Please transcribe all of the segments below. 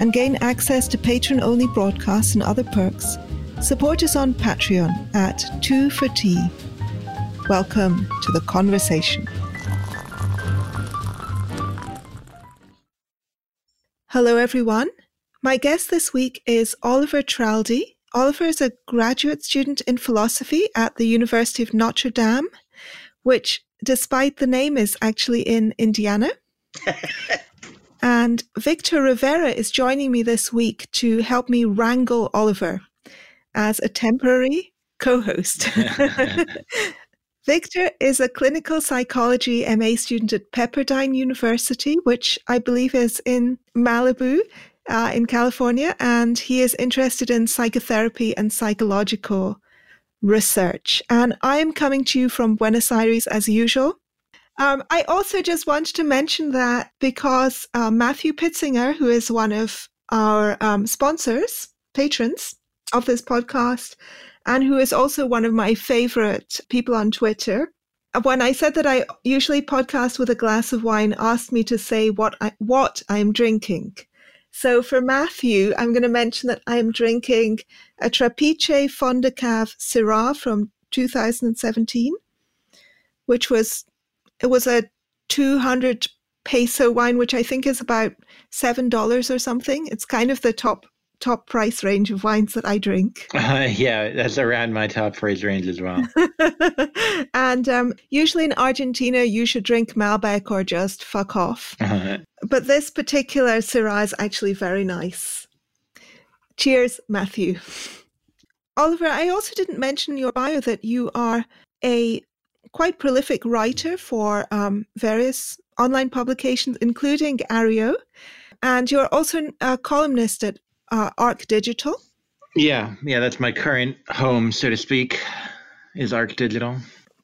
and gain access to patron only broadcasts and other perks, support us on Patreon at 2 for Tea. Welcome to the conversation. Hello, everyone. My guest this week is Oliver Traldi. Oliver is a graduate student in philosophy at the University of Notre Dame, which, despite the name, is actually in Indiana. and Victor Rivera is joining me this week to help me wrangle Oliver as a temporary co host. Victor is a clinical psychology MA student at Pepperdine University, which I believe is in Malibu uh, in California, and he is interested in psychotherapy and psychological research. And I am coming to you from Buenos Aires as usual. Um, I also just wanted to mention that because uh, Matthew Pitzinger, who is one of our um, sponsors, patrons of this podcast, and who is also one of my favorite people on Twitter, when I said that I usually podcast with a glass of wine, asked me to say what I, what I'm drinking. So for Matthew, I'm going to mention that I am drinking a Trapiche Fond de Cave Syrah from 2017, which was it was a 200 peso wine, which I think is about seven dollars or something. It's kind of the top top price range of wines that I drink. Uh, yeah, that's around my top price range as well. and um, usually in Argentina, you should drink Malbec or just fuck off. Uh-huh. But this particular Syrah is actually very nice. Cheers, Matthew. Oliver, I also didn't mention in your bio that you are a quite prolific writer for um, various online publications, including Areo. And you're also a columnist at uh, Arc Digital. Yeah, yeah, that's my current home, so to speak, is Arc Digital.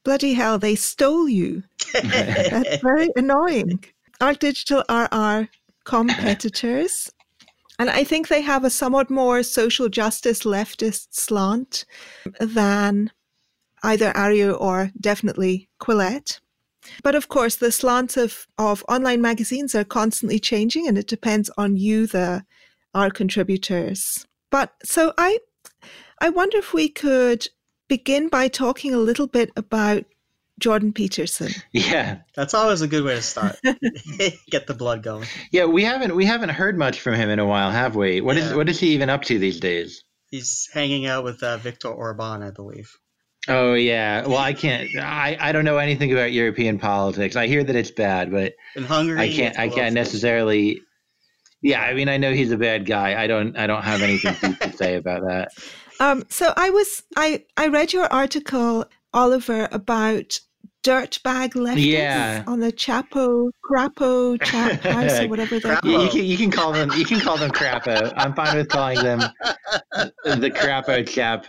Bloody hell, they stole you. that's very annoying. Arc Digital are our competitors. And I think they have a somewhat more social justice leftist slant than either Areo or definitely Quillette. But of course, the slants of, of online magazines are constantly changing, and it depends on you, the our contributors. But so I, I wonder if we could begin by talking a little bit about Jordan Peterson. Yeah, that's always a good way to start. Get the blood going. Yeah, we haven't we haven't heard much from him in a while, have we? What yeah. is what is he even up to these days? He's hanging out with uh, Viktor Orban, I believe. Oh yeah. Well, I can't. I, I don't know anything about European politics. I hear that it's bad, but in Hungary, I can't. I can't necessarily. Yeah, I mean, I know he's a bad guy. I don't. I don't have anything to say about that. Um. So I was. I I read your article, Oliver, about dirtbag leftists yeah. on the Chapo Crapo Chap House or whatever they're called. You, you, can, you can call them. You can call them Crapo. I'm fine with calling them the Crapo Chap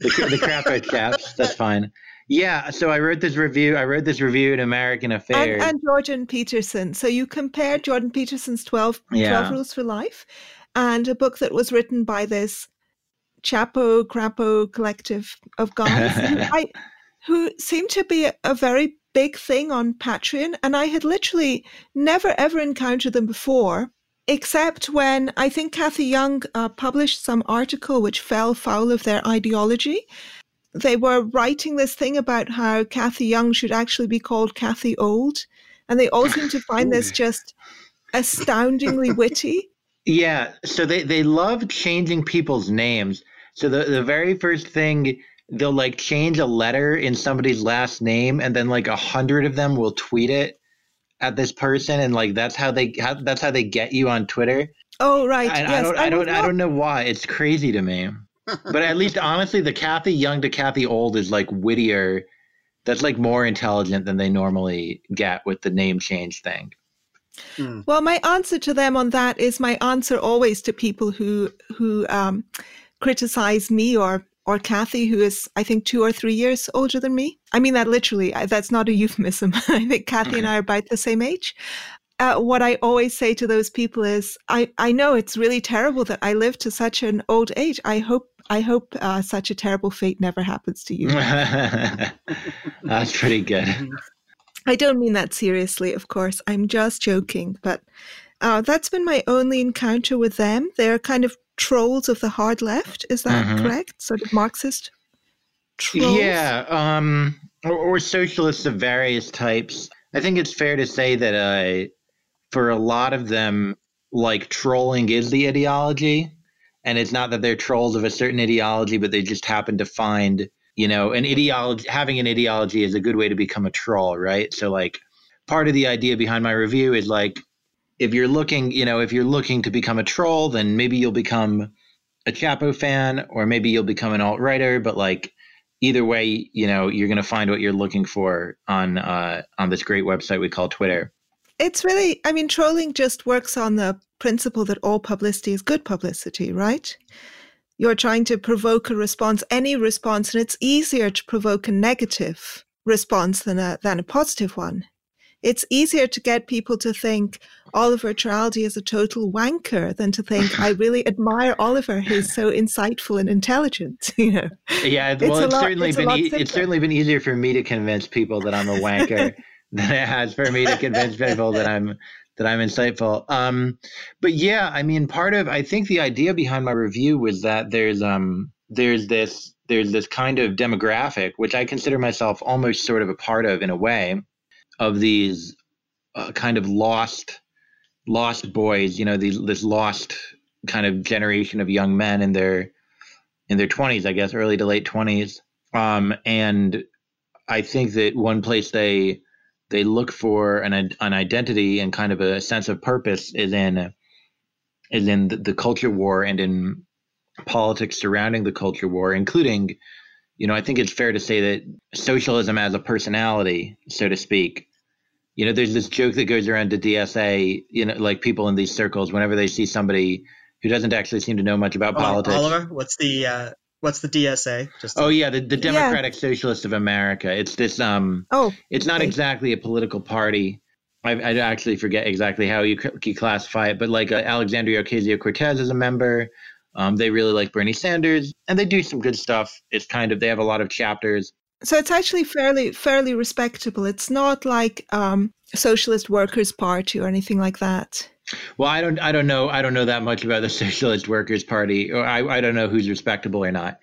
the, the crap out chaps. That's fine. Yeah, so I wrote this review. I wrote this review in American Affairs. And, and Jordan Peterson. So you compared Jordan Peterson's 12, yeah. 12 Rules for Life and a book that was written by this Chapo Crapo collective of guys who, I, who seemed to be a, a very big thing on Patreon. And I had literally never ever encountered them before except when I think Cathy Young uh, published some article which fell foul of their ideology. They were writing this thing about how Cathy Young should actually be called Cathy Old, and they all seem to find this just astoundingly witty. Yeah, so they they love changing people's names. So the the very first thing they'll like change a letter in somebody's last name, and then like a hundred of them will tweet it at this person and like that's how they how, that's how they get you on Twitter. Oh right. I, yes, I don't I, I don't I don't know why. It's crazy to me. but at least honestly the Cathy Young to Cathy Old is like wittier. That's like more intelligent than they normally get with the name change thing. Mm. Well, my answer to them on that is my answer always to people who who um, criticize me or or Cathy, who is I think two or three years older than me. I mean that literally. That's not a euphemism. I think Cathy and I are about the same age. Uh, what I always say to those people is, I, I know it's really terrible that I live to such an old age. I hope I hope uh, such a terrible fate never happens to you. That's pretty good. I don't mean that seriously, of course. I'm just joking, but uh, that's been my only encounter with them. They're kind of trolls of the hard left. Is that mm-hmm. correct? Sort of Marxist trolls? Yeah, um, or, or, socialists of various types. I think it's fair to say that uh, for a lot of them, like trolling is the ideology. And it's not that they're trolls of a certain ideology, but they just happen to find you know an ideology having an ideology is a good way to become a troll right so like part of the idea behind my review is like if you're looking you know if you're looking to become a troll then maybe you'll become a chapo fan or maybe you'll become an alt-writer but like either way you know you're going to find what you're looking for on uh, on this great website we call twitter it's really i mean trolling just works on the principle that all publicity is good publicity right you're trying to provoke a response, any response, and it's easier to provoke a negative response than a, than a positive one. It's easier to get people to think Oliver Traldi is a total wanker than to think I really admire Oliver. He's so insightful and intelligent. You know. Yeah, well, it's, it's lot, certainly it's been e- it's certainly been easier for me to convince people that I'm a wanker than it has for me to convince people that I'm that I'm insightful. Um, but yeah, I mean, part of I think the idea behind my review was that there's um there's this there's this kind of demographic which I consider myself almost sort of a part of in a way of these uh, kind of lost lost boys. You know, this lost kind of generation of young men in their in their 20s, I guess, early to late 20s. Um, and I think that one place they they look for an an identity and kind of a sense of purpose is in is in the, the culture war and in politics surrounding the culture war, including, you know, I think it's fair to say that socialism as a personality, so to speak. You know, there's this joke that goes around to DSA, you know, like people in these circles, whenever they see somebody who doesn't actually seem to know much about oh, politics. Oliver, what's the uh, What's the DSA? Just oh yeah, the, the Democratic yeah. Socialists of America. It's this um. Oh. It's not okay. exactly a political party. I, I actually forget exactly how you, you classify it, but like uh, Alexandria Ocasio Cortez is a member. Um, they really like Bernie Sanders, and they do some good stuff. It's kind of they have a lot of chapters. So it's actually fairly fairly respectable. It's not like um, Socialist Workers Party or anything like that. Well, I don't, I don't know, I don't know that much about the Socialist Workers Party. Or I, I don't know who's respectable or not.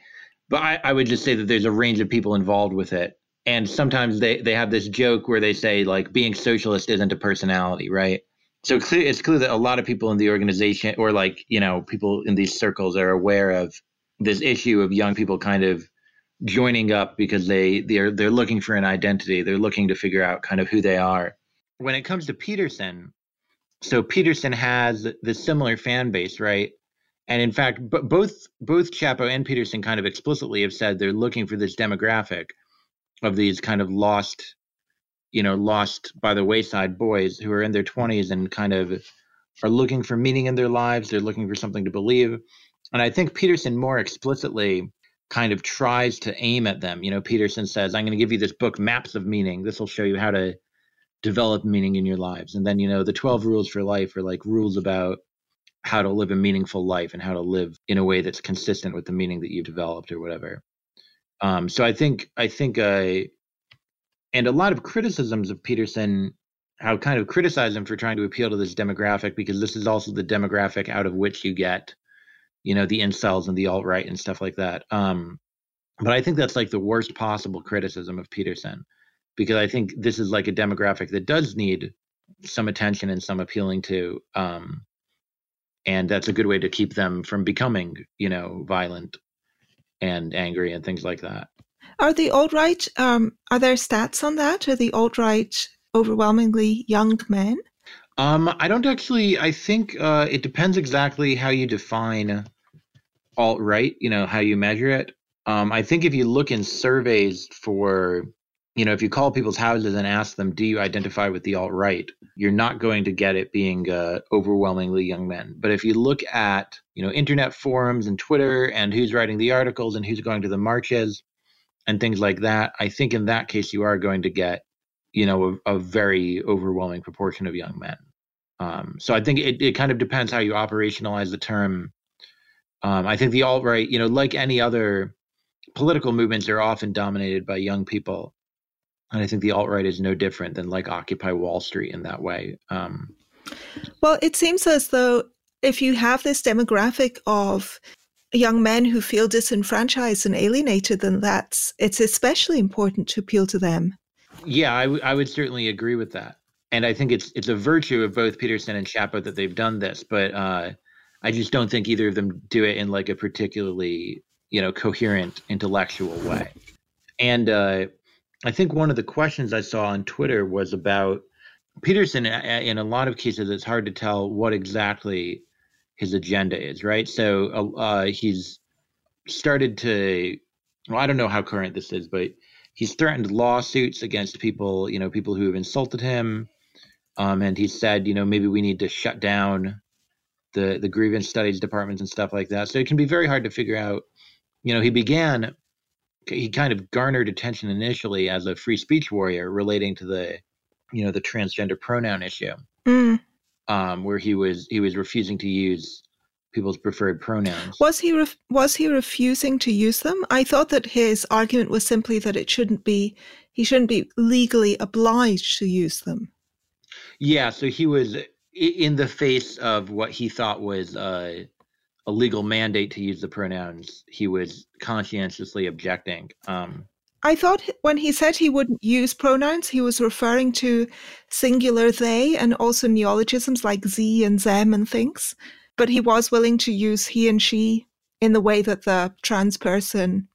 But I, I would just say that there's a range of people involved with it, and sometimes they they have this joke where they say like being socialist isn't a personality, right? So clear, it's clear that a lot of people in the organization, or like you know, people in these circles, are aware of this issue of young people kind of joining up because they they're they're looking for an identity. They're looking to figure out kind of who they are. When it comes to Peterson, so Peterson has the similar fan base, right? And in fact, b- both both Chapo and Peterson kind of explicitly have said they're looking for this demographic of these kind of lost, you know, lost by the wayside boys who are in their 20s and kind of are looking for meaning in their lives. They're looking for something to believe. And I think Peterson more explicitly kind of tries to aim at them. You know, Peterson says, I'm going to give you this book, Maps of Meaning. This will show you how to develop meaning in your lives. And then, you know, the 12 rules for life are like rules about how to live a meaningful life and how to live in a way that's consistent with the meaning that you've developed or whatever. Um, so I think, I think, I, and a lot of criticisms of Peterson how kind of criticize him for trying to appeal to this demographic because this is also the demographic out of which you get, you know, the incels and the alt right and stuff like that. Um, but I think that's like the worst possible criticism of Peterson because I think this is like a demographic that does need some attention and some appealing to. Um, and that's a good way to keep them from becoming, you know, violent and angry and things like that. Are the alt right? Um, are there stats on that? Are the alt right overwhelmingly young men? Um, I don't actually. I think uh, it depends exactly how you define alt right. You know how you measure it. Um, I think if you look in surveys for you know, if you call people's houses and ask them, "Do you identify with the alt right?" You're not going to get it being uh, overwhelmingly young men. But if you look at you know internet forums and Twitter and who's writing the articles and who's going to the marches and things like that, I think in that case you are going to get you know a, a very overwhelming proportion of young men. Um, so I think it, it kind of depends how you operationalize the term. Um, I think the alt right, you know, like any other political movements, are often dominated by young people and I think the alt right is no different than like Occupy Wall Street in that way. Um, well, it seems as though if you have this demographic of young men who feel disenfranchised and alienated, then that's it's especially important to appeal to them. Yeah, I, w- I would certainly agree with that, and I think it's it's a virtue of both Peterson and Chapo that they've done this, but uh, I just don't think either of them do it in like a particularly you know coherent intellectual way. And uh, I think one of the questions I saw on Twitter was about Peterson. In a lot of cases, it's hard to tell what exactly his agenda is, right? So uh, uh, he's started to, well, I don't know how current this is, but he's threatened lawsuits against people, you know, people who have insulted him. Um, and he said, you know, maybe we need to shut down the the grievance studies departments and stuff like that. So it can be very hard to figure out. You know, he began he kind of garnered attention initially as a free speech warrior relating to the you know the transgender pronoun issue mm. um, where he was he was refusing to use people's preferred pronouns was he ref- was he refusing to use them i thought that his argument was simply that it shouldn't be he shouldn't be legally obliged to use them yeah so he was in the face of what he thought was uh, a legal mandate to use the pronouns, he was conscientiously objecting. Um, I thought when he said he wouldn't use pronouns, he was referring to singular they and also neologisms like z and them and things. But he was willing to use he and she in the way that the trans person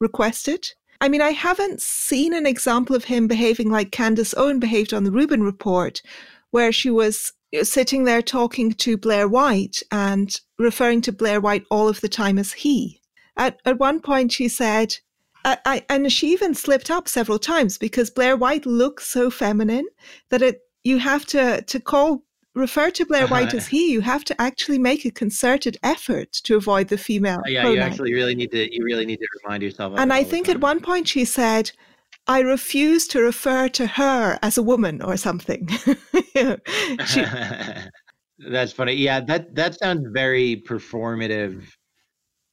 requested. I mean, I haven't seen an example of him behaving like Candace Owen behaved on the Rubin report, where she was sitting there talking to Blair White and referring to Blair White all of the time as he. At, at one point, she said, I, I, and she even slipped up several times because Blair White looks so feminine that it you have to to call refer to Blair White uh-huh. as he. You have to actually make a concerted effort to avoid the female. Yeah, pronoun. you actually really need to you really need to remind yourself. and I think at one point she said, I refuse to refer to her as a woman or something. she, That's funny. Yeah, that that sounds very performative.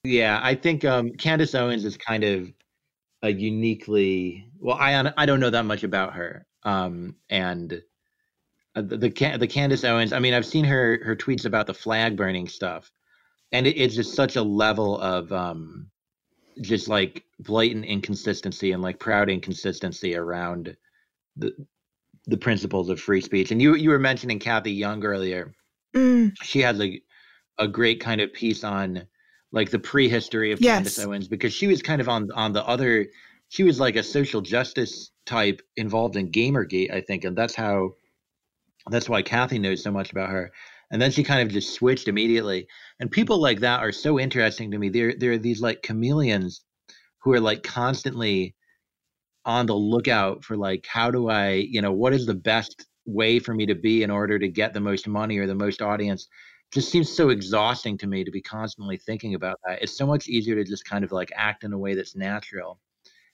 Yeah, I think um, Candace Owens is kind of a uniquely well. I I don't know that much about her. Um, and uh, the the, Candace Owens. I mean, I've seen her her tweets about the flag burning stuff, and it, it's just such a level of um, just like blatant inconsistency and like proud inconsistency around the the principles of free speech. And you you were mentioning Cathy Young earlier. Mm. She has a a great kind of piece on like the prehistory of yes. Candace Owens because she was kind of on on the other she was like a social justice type involved in Gamergate, I think, and that's how that's why Cathy knows so much about her. And then she kind of just switched immediately. And people like that are so interesting to me. They're they're these like chameleons who are like constantly on the lookout for like how do I, you know, what is the best way for me to be in order to get the most money or the most audience just seems so exhausting to me to be constantly thinking about that. It's so much easier to just kind of like act in a way that's natural.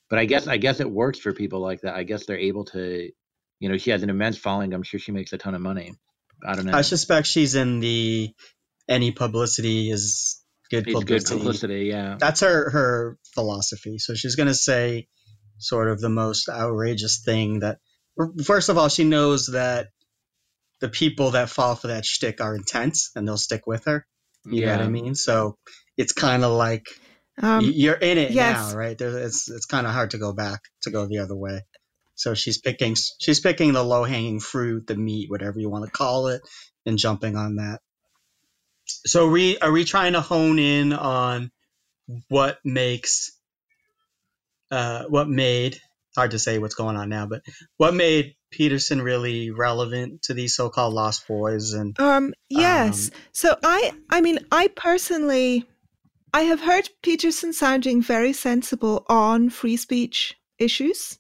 But I guess I guess it works for people like that. I guess they're able to, you know, she has an immense following. I'm sure she makes a ton of money. I don't know. I suspect she's in the any publicity is good it's publicity. Good publicity, yeah. That's her her philosophy. So she's going to say sort of the most outrageous thing that first of all, she knows that the people that fall for that shtick are intense and they'll stick with her. You yeah. know what I mean? So it's kind of like um, you're in it yes. now, right? There, it's it's kind of hard to go back to go the other way. So she's picking she's picking the low hanging fruit, the meat, whatever you want to call it, and jumping on that. So are we are we trying to hone in on what makes uh, what made hard to say what's going on now, but what made Peterson really relevant to these so-called lost boys and um yes. Um, so I I mean I personally I have heard Peterson sounding very sensible on free speech issues.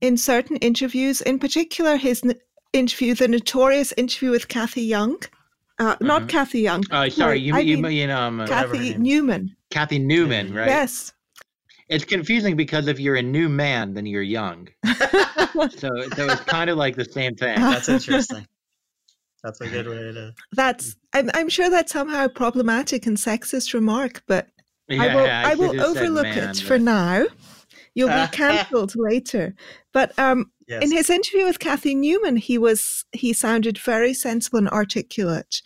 In certain interviews, in particular his n- interview, the notorious interview with Cathy Young. Uh, Not Mhm. Cathy Young. Oh, sorry, you I you mean mean um whatever her Cathy name is. Newman. Cathy Newman, right? Yes. It's confusing because if you're a new man, then you're young. So so it's kind of like the same thing. That's interesting. That's a good way to. That's. I'm, I'm sure that's somehow a problematic and sexist remark, but Yeah, I will. yeah, I, should will overlook man, it for now. You'll be cancelled later. But um, Yes. in his interview with Cathy Newman, he was he sounded very sensible and articulate.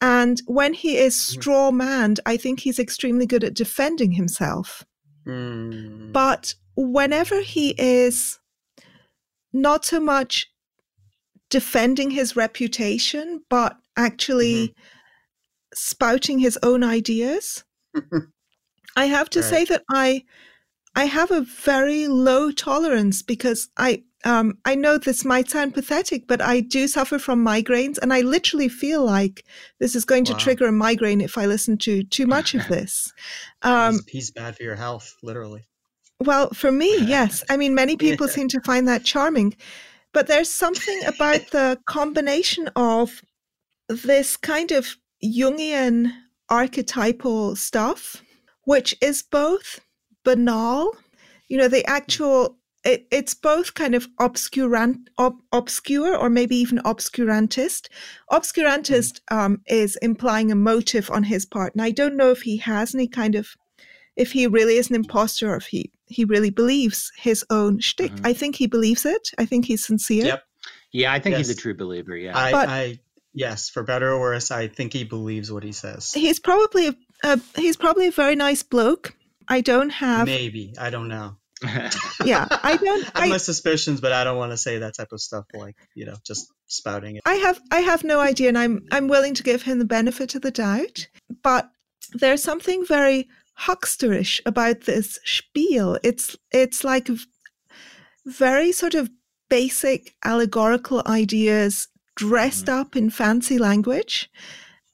And when he is Mm-hmm. straw manned, I think he's extremely good at defending himself. Mm, But whenever he is not so much defending his reputation, but actually Mm-hmm. spouting his own ideas, I have to Right. say that I I have a very low tolerance because I um, I know this might sound pathetic, but I do suffer from migraines, and I literally feel like this is going to trigger a migraine if I listen to too much of this. Um, he's, he's bad for your health, literally. well, for me, yes. I mean, many people seem to find that charming, but there's something about the combination of this kind of Jungian archetypal stuff, which is both banal, you know, the actual. It, it's both kind of obscurant, ob, obscure or maybe even obscurantist. Obscurantist um, is implying a motive on his part. And I don't know if he has any kind of if he really is an imposter or if he, he really believes his own shtick. Mhm. I think he believes it. I think he's sincere. Yep. Yeah, I think he's a true believer. Yeah. I, But- I, yes, for better or worse, I think he believes what he says. He's probably a, a he's probably a very nice bloke. I don't have Maybe I don't know. yeah, I don't I have my suspicions, but I don't want to say that type of stuff. Like you know, just spouting it. I have I have no idea and I'm I'm willing to give him the benefit of the doubt. But there's something very hucksterish about this spiel. It's it's like very sort of basic allegorical ideas dressed mm-hmm. up in fancy language.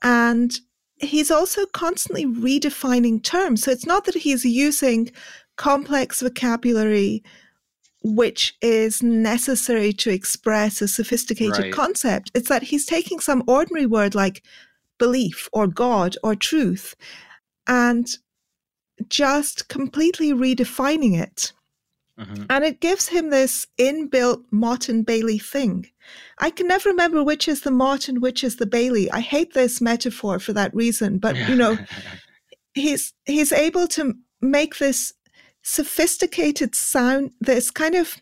And he's also constantly redefining terms. So it's not that he's using complex vocabulary which is necessary to express a sophisticated Right. concept. It's that he's taking some ordinary word like belief or God or truth and just completely redefining it. Mhm. And it gives him this inbuilt Motte and Bailey thing. I can never remember which is the Motte, which is the Bailey. I hate this metaphor for that reason, but you know, he's he's able to make this sophisticated sound, this kind of,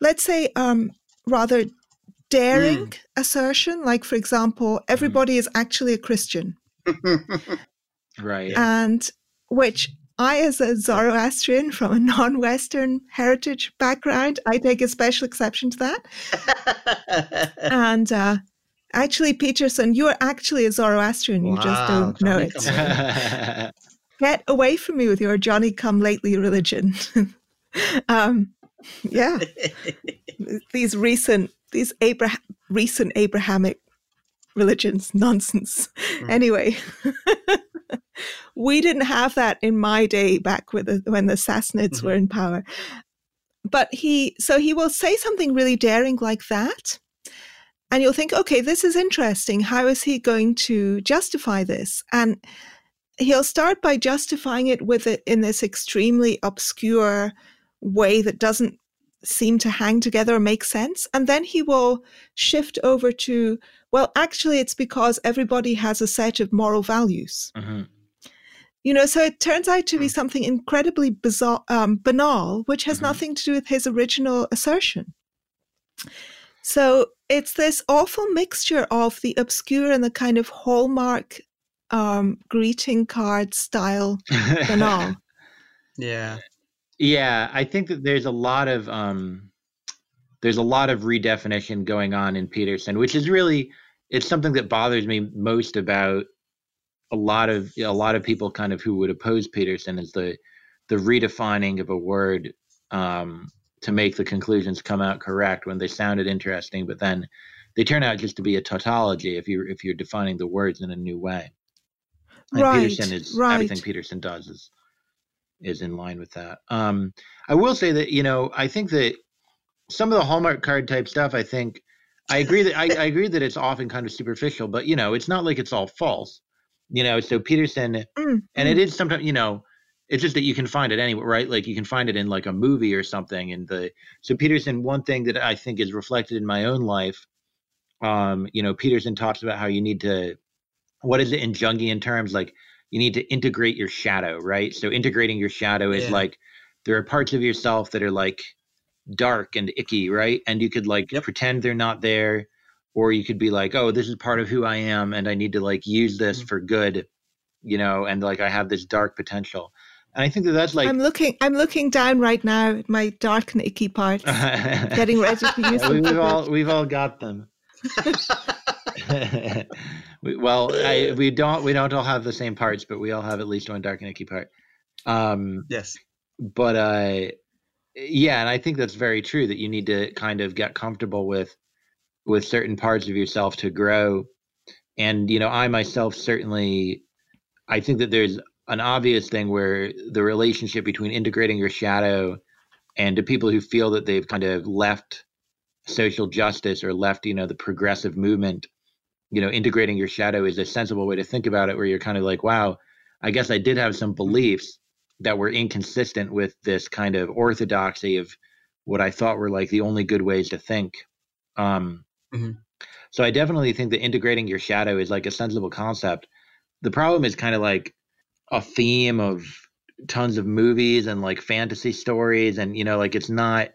let's say, um, rather daring assertion. Like, for example, everybody is actually a Christian, right. and which I, as a Zoroastrian from a non-Western heritage background, I take a special exception to that. And uh, actually, Peterson, you are actually a Zoroastrian. You just don't know it. Get away from me with your Johnny come lately religion. um, yeah, these recent, these Abraham, recent Abrahamic religions, nonsense. Mm. Anyway, we didn't have that in my day back with the, when the Sassanids were in power. But he, so he will say something really daring like that. And you'll think, okay, this is interesting. How is he going to justify this? And he'll start by justifying it with it in this extremely obscure way that doesn't seem to hang together or make sense. And then he will shift over to, well, actually, it's because everybody has a set of moral values. Mhm. You know, so it turns out to be Hmm. something incredibly bizarre, um, banal, which has Mhm. nothing to do with his original assertion. So it's this awful mixture of the obscure and the kind of hallmark um, greeting card style banal. yeah. Yeah, I think that there's a lot of um, there's a lot of redefinition going on in Peterson, which is really it's something that bothers me most about a lot of a lot of people kind of who would oppose Peterson is the the redefining of a word um, to make the conclusions come out correct when they sounded interesting, but then they turn out just to be a tautology if you if you're defining the words in a new way. And Right, Peterson is right. everything Peterson does is is in line with that. Um, I will say that you know I think that some of the Hallmark card type stuff, I think I agree that I, I agree that it's often kind of superficial, but you know, it's not like it's all false. You know, so Peterson, Mm, and it mm. sometimes you know it's just that you can find it anywhere right like you can find it in like a movie or something and the so peterson one thing that i think is reflected in my own life um you know peterson talks about how you need to what is it in jungian terms like you need to integrate your shadow right so integrating your shadow is Yeah. like there are parts of yourself that are like dark and icky right and you could like Yep. pretend they're not there or you could be like oh this is part of who i am and i need to like use this Mhm. for good you know and like i have this dark potential and i think that that's like I'm looking. I'm looking down right now at my dark and icky parts, getting ready to use it. we've all we've all got them well I, we don't we don't all have the same parts but we all have at least one dark and icky part um yes. but uh yeah and i think that's very true that you need to kind of get comfortable with with certain parts of yourself to grow and you know i myself certainly i think that there's an obvious thing where the relationship between integrating your shadow and to people who feel that they've kind of left social justice or left you know the progressive movement you know integrating your shadow is a sensible way to think about it where you're kind of like wow i guess i did have some beliefs that were inconsistent with this kind of orthodoxy of what i thought were like the only good ways to think. Um Mhm. so i definitely think that integrating your shadow is like a sensible concept. The problem is kind of like a theme of tons of movies and like fantasy stories and you know like it's not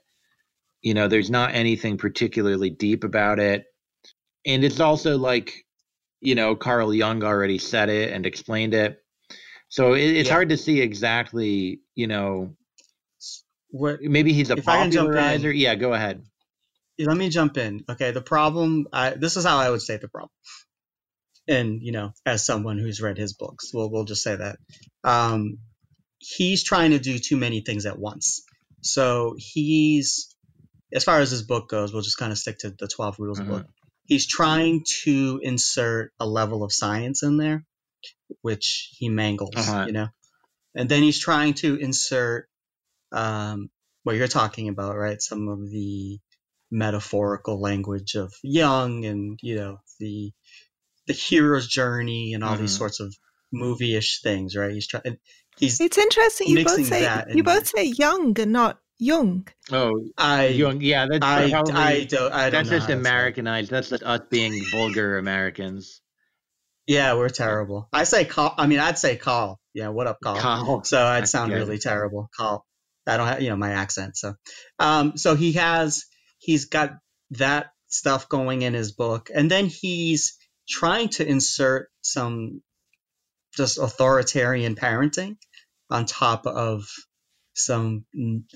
you know there's not anything particularly deep about it and it's also like you know carl jung already said it and explained it so it, it's Yeah. hard to see exactly you know What? maybe he's a If I in. popularizer yeah go ahead Let me jump in. Okay. The problem. I, this is how I would say the problem. And you know, as someone who's read his books, we'll we'll just say that. Um, he's trying to do too many things at once. So he's, as far as his book goes, we'll just kind of stick to the 12 rules Mhm. book. He's trying to insert a level of science in there, which he mangles, Uh-huh. you know? And then he's trying to insert um, what you're talking about, right? Some of the metaphorical language of Young and, you know, the the hero's journey and all these Mhm. sorts of movie-ish things, right? He's trying. He's It's interesting. You both say you in both say young and not young. oh I Jung, yeah that's I, probably I don't I don't that's know just how to say it. americanized that's just us being vulgar americans Yeah, we're terrible. I say call. I mean, I'd say call. Yeah, what up, call? Carl. So I'd sound Yeah. really terrible. Call. I don't have, you know, my accent. So, um, so he has, he's got that stuff going in his book, and then he's trying to insert some just authoritarian parenting on top of some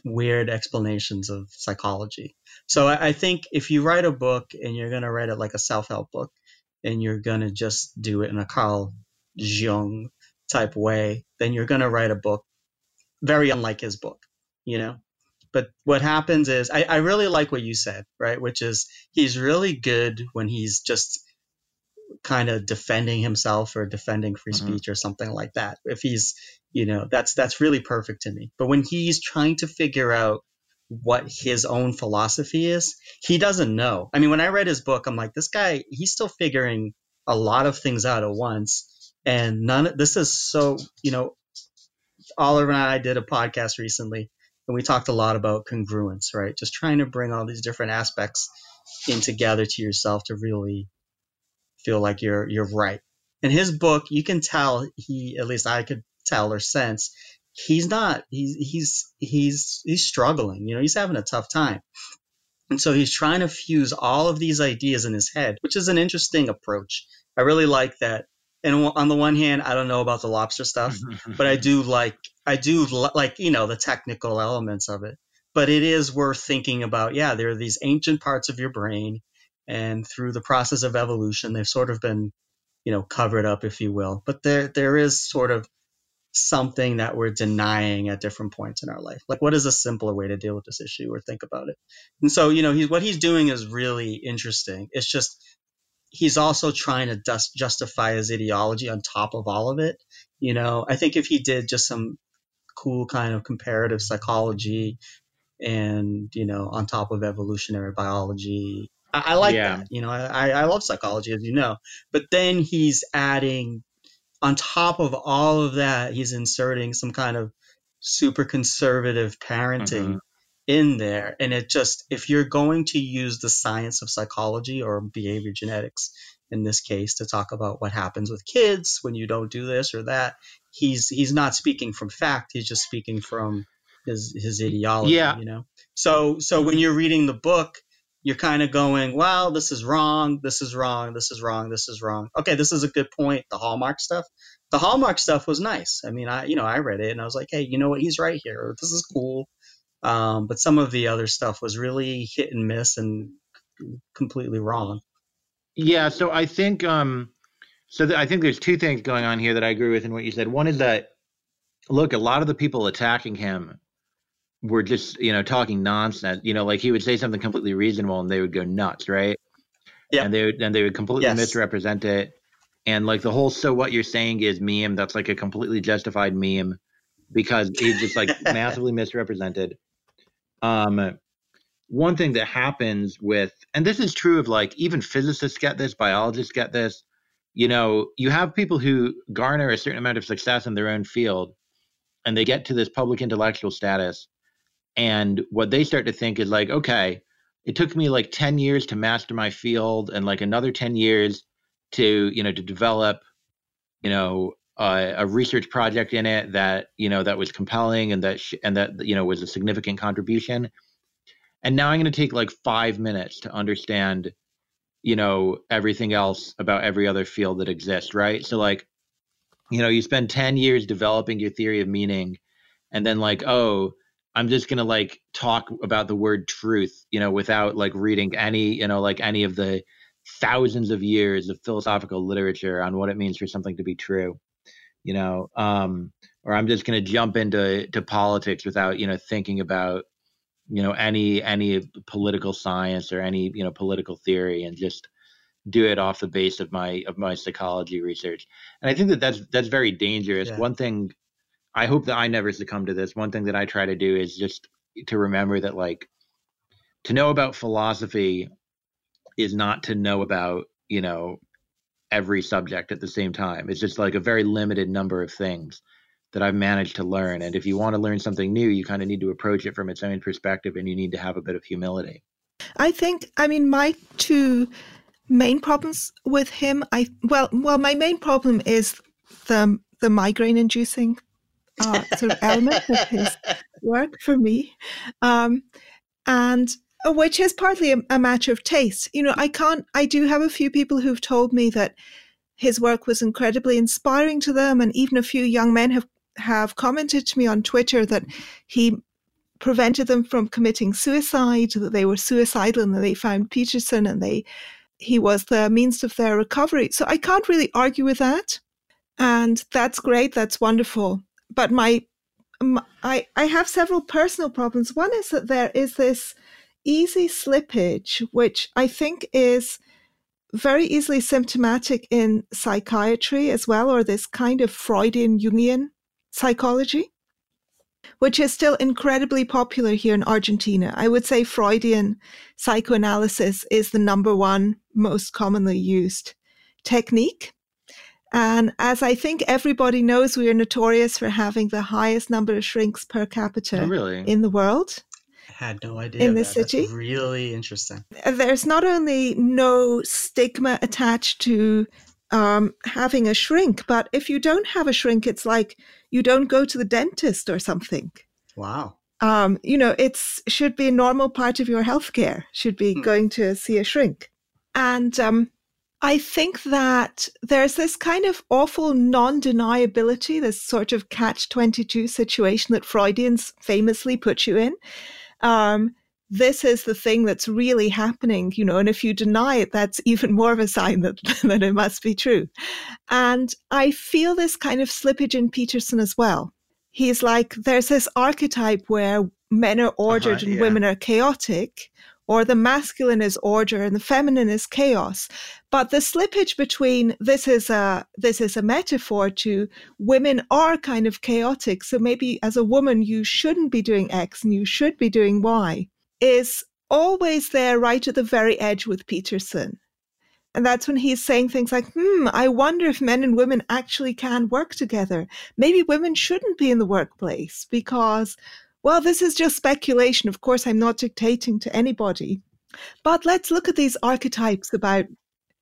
weird explanations of psychology. So I, I think if you write a book and you're going to write it like a self-help book and you're going to just do it in a Carl Jung type way, then you're going to write a book very unlike his book, you know? But what happens is, I, I really like what you said, right? Which is he's really good when he's just kind of defending himself or defending free Mhm. speech or something like that. If he's, you know, that's that's really perfect to me. But when he's trying to figure out what his own philosophy is, he doesn't know. I mean, when I read his book, I'm like, this guy, he's still figuring a lot of things out at once, and none. This is so, you know, Oliver and I did a podcast recently, and we talked a lot about congruence, right? Just trying to bring all these different aspects in together to yourself to really feel like you're you're right. In his book, you can tell he, at least I could tell or sense, he's not. He's he's he's he's struggling. You know, he's having a tough time. And so he's trying to fuse all of these ideas in his head, which is an interesting approach. I really like that. And on the one hand, I don't know about the lobster stuff, but I do like I do like you know the technical elements of it. But it is worth thinking about. Yeah, there are these ancient parts of your brain, and through the process of evolution, they've sort of been, you know, covered up, if you will. But there there is sort of something that we're denying at different points in our life. Like, what is a simpler way to deal with this issue or think about it? And so, you know, he's what he's doing is really interesting. It's just he's also trying to dust, justify his ideology on top of all of it. You know, I think if he did just some cool kind of comparative psychology and you know on top of evolutionary biology i, I like Yeah. that you know I, I love psychology as you know but then he's adding on top of all of that he's inserting some kind of super conservative parenting Mhm. in there and it just if you're going to use the science of psychology or behavior genetics in this case to talk about what happens with kids when you don't do this or that he's he's not speaking from fact he's just speaking from his his ideology Yeah. you know so so when you're reading the book you're kind of going well this is wrong this is wrong this is wrong this is wrong. Okay this is a good point the hallmark stuff. The hallmark stuff was nice. I mean i you know i read it and i was like hey you know what? He's right here. This is cool. Um, but some of the other stuff was really hit and miss and completely wrong. Yeah, so I think um so th- I think there's two things going on here that I agree with in what you said. One is that look, a lot of the people attacking him were just, you know, talking nonsense. You know, like he would say something completely reasonable and they would go nuts, right? Yeah. And they would and they would completely Yes. misrepresent it. And like the whole so what you're saying is meme, that's like a completely justified meme because he's just like massively misrepresented. Um one thing that happens with and this is true of like even physicists get this biologists get this you know you have people who garner a certain amount of success in their own field and they get to this public intellectual status and what they start to think is like okay it took me like 10 years to master my field and like another 10 years to you know to develop you know uh, a research project in it that you know that was compelling and that sh- and that you know was a significant contribution. And now i'm going to take like five minutes to understand you know everything else about every other field that exists right? So like you know you spend 10 years developing your theory of meaning and then like oh i'm just going to like talk about the word truth you know without like reading any you know like any of the thousands of years of philosophical literature on what it means for something to be true you know um or i'm just going to jump into to politics without you know thinking about you know any any political science or any you know political theory and just do it off the base of my of my psychology research and i think that that's that's very dangerous Yeah. one thing i hope that i never succumb to this one thing that i try to do is just to remember that like to know about philosophy is not to know about you know every subject at the same time it's just like a very limited number of things that I've managed to learn. And if you want to learn something new, you kind of need to approach it from its own perspective and you need to have a bit of humility. I think, I mean, my two main problems with him, I well, well, my main problem is the the migraine inducing uh, sort of element of his work for me, um, and uh, which is partly a, a matter of taste. You know, I can't. I do have a few people who've told me that his work was incredibly inspiring to them, and even a few young men have have commented to me on Twitter that he prevented them from committing suicide, that they were suicidal and that they found Peterson and they he was the means of their recovery. So I can't really argue with that. And that's great, that's wonderful. But my, my I, I have several personal problems. One is that there is this easy slippage, which I think is very easily symptomatic in psychiatry as well, or this kind of Freudian Jungian psychology, which is still incredibly popular here in Argentina. I would say Freudian psychoanalysis is the number one most commonly used technique. And as I think everybody knows, we are notorious for having the highest number of shrinks per capita Oh, really? in the world. I had no idea. In of the that. That's city? really interesting. there's not only no stigma attached to um, having a shrink, but if you don't have a shrink, it's like you don't go to the dentist or something. Wow. Um, you know, it should be a normal part of your healthcare. Should be Hmm. going to see a shrink, and um, I think that there's this kind of awful non-deniability, this sort of catch-22 situation that Freudians famously put you in. Um, this is the thing that's really happening, you know, and if you deny it, that's even more of a sign that, that it must be true. And I feel this kind of slippage in Peterson as well. He's like, there's this archetype where men are ordered Uh-huh, and yeah. women are chaotic, or the masculine is order and the feminine is chaos. But the slippage between this is a this is a metaphor to women are kind of chaotic. So maybe as a woman you shouldn't be doing X and you should be doing Y is always there right at the very edge with Peterson. And that's when he's saying things like, hmm, I wonder if men and women actually can work together. Maybe women shouldn't be in the workplace because well, this is just speculation. Of course, I'm not dictating to anybody. But let's look at these archetypes about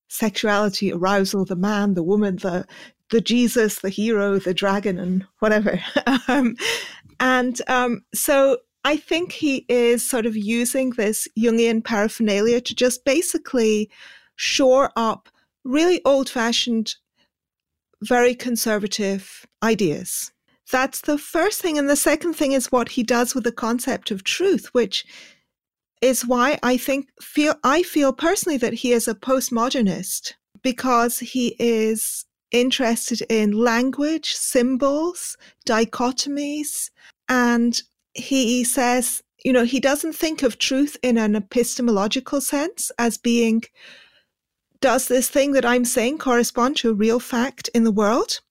sexuality, arousal, the man, the woman, the the Jesus, the hero, the dragon, and whatever. um, and um, so I think he is sort of using this Jungian paraphernalia to just basically shore up really old fashioned, very conservative ideas. That's the first thing. And the second thing is what he does with the concept of truth, which is why I think feel I feel personally that he is a postmodernist because he is interested in language, symbols, dichotomies, and he says, you know, he doesn't think of truth in an epistemological sense as being does this thing that I'm saying correspond to a real fact in the world?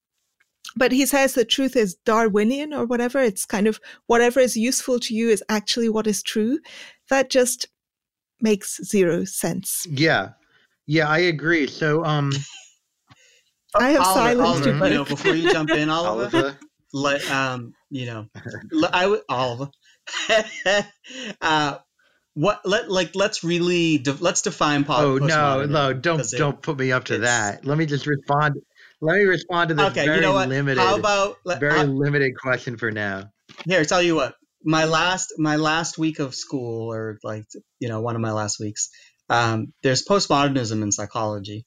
But he says the truth is Darwinian or whatever. It's kind of whatever is useful to you is actually what is true. That just makes zero sense. Yeah. Yeah, I agree. So, um, I have Oliver, silenced Oliver, you. know, before you jump in, Oliver, Oliver. let um, you know, I would Oliver. uh, what let like let's really de- let's define pop. Oh no, no, don't don't put me up to that. Let me just respond. Let me respond to this okay, very you know what? limited, How about, very uh, limited question for now. Here, tell you what. My last my last week of school, or like you know, one of my last weeks. Um, there's postmodernism in psychology,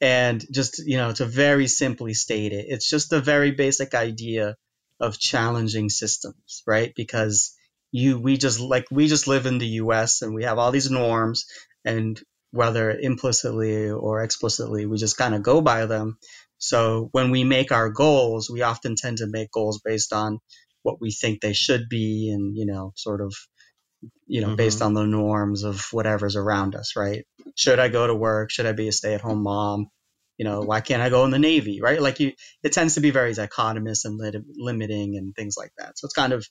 and just you know, to very simply state it, it's just a very basic idea of challenging systems, right? Because you we just like we just live in the US and we have all these norms and whether implicitly or explicitly we just kind of go by them so when we make our goals, we often tend to make goals based on what we think they should be and, you know, sort of, you know, mm-hmm. based on the norms of whatever's around us, right? Should I go to work? Should I be a stay at home mom? You know, why can't I go in the Navy, right? Like you, it tends to be very dichotomous and lit- limiting and things like that. So it's kind of,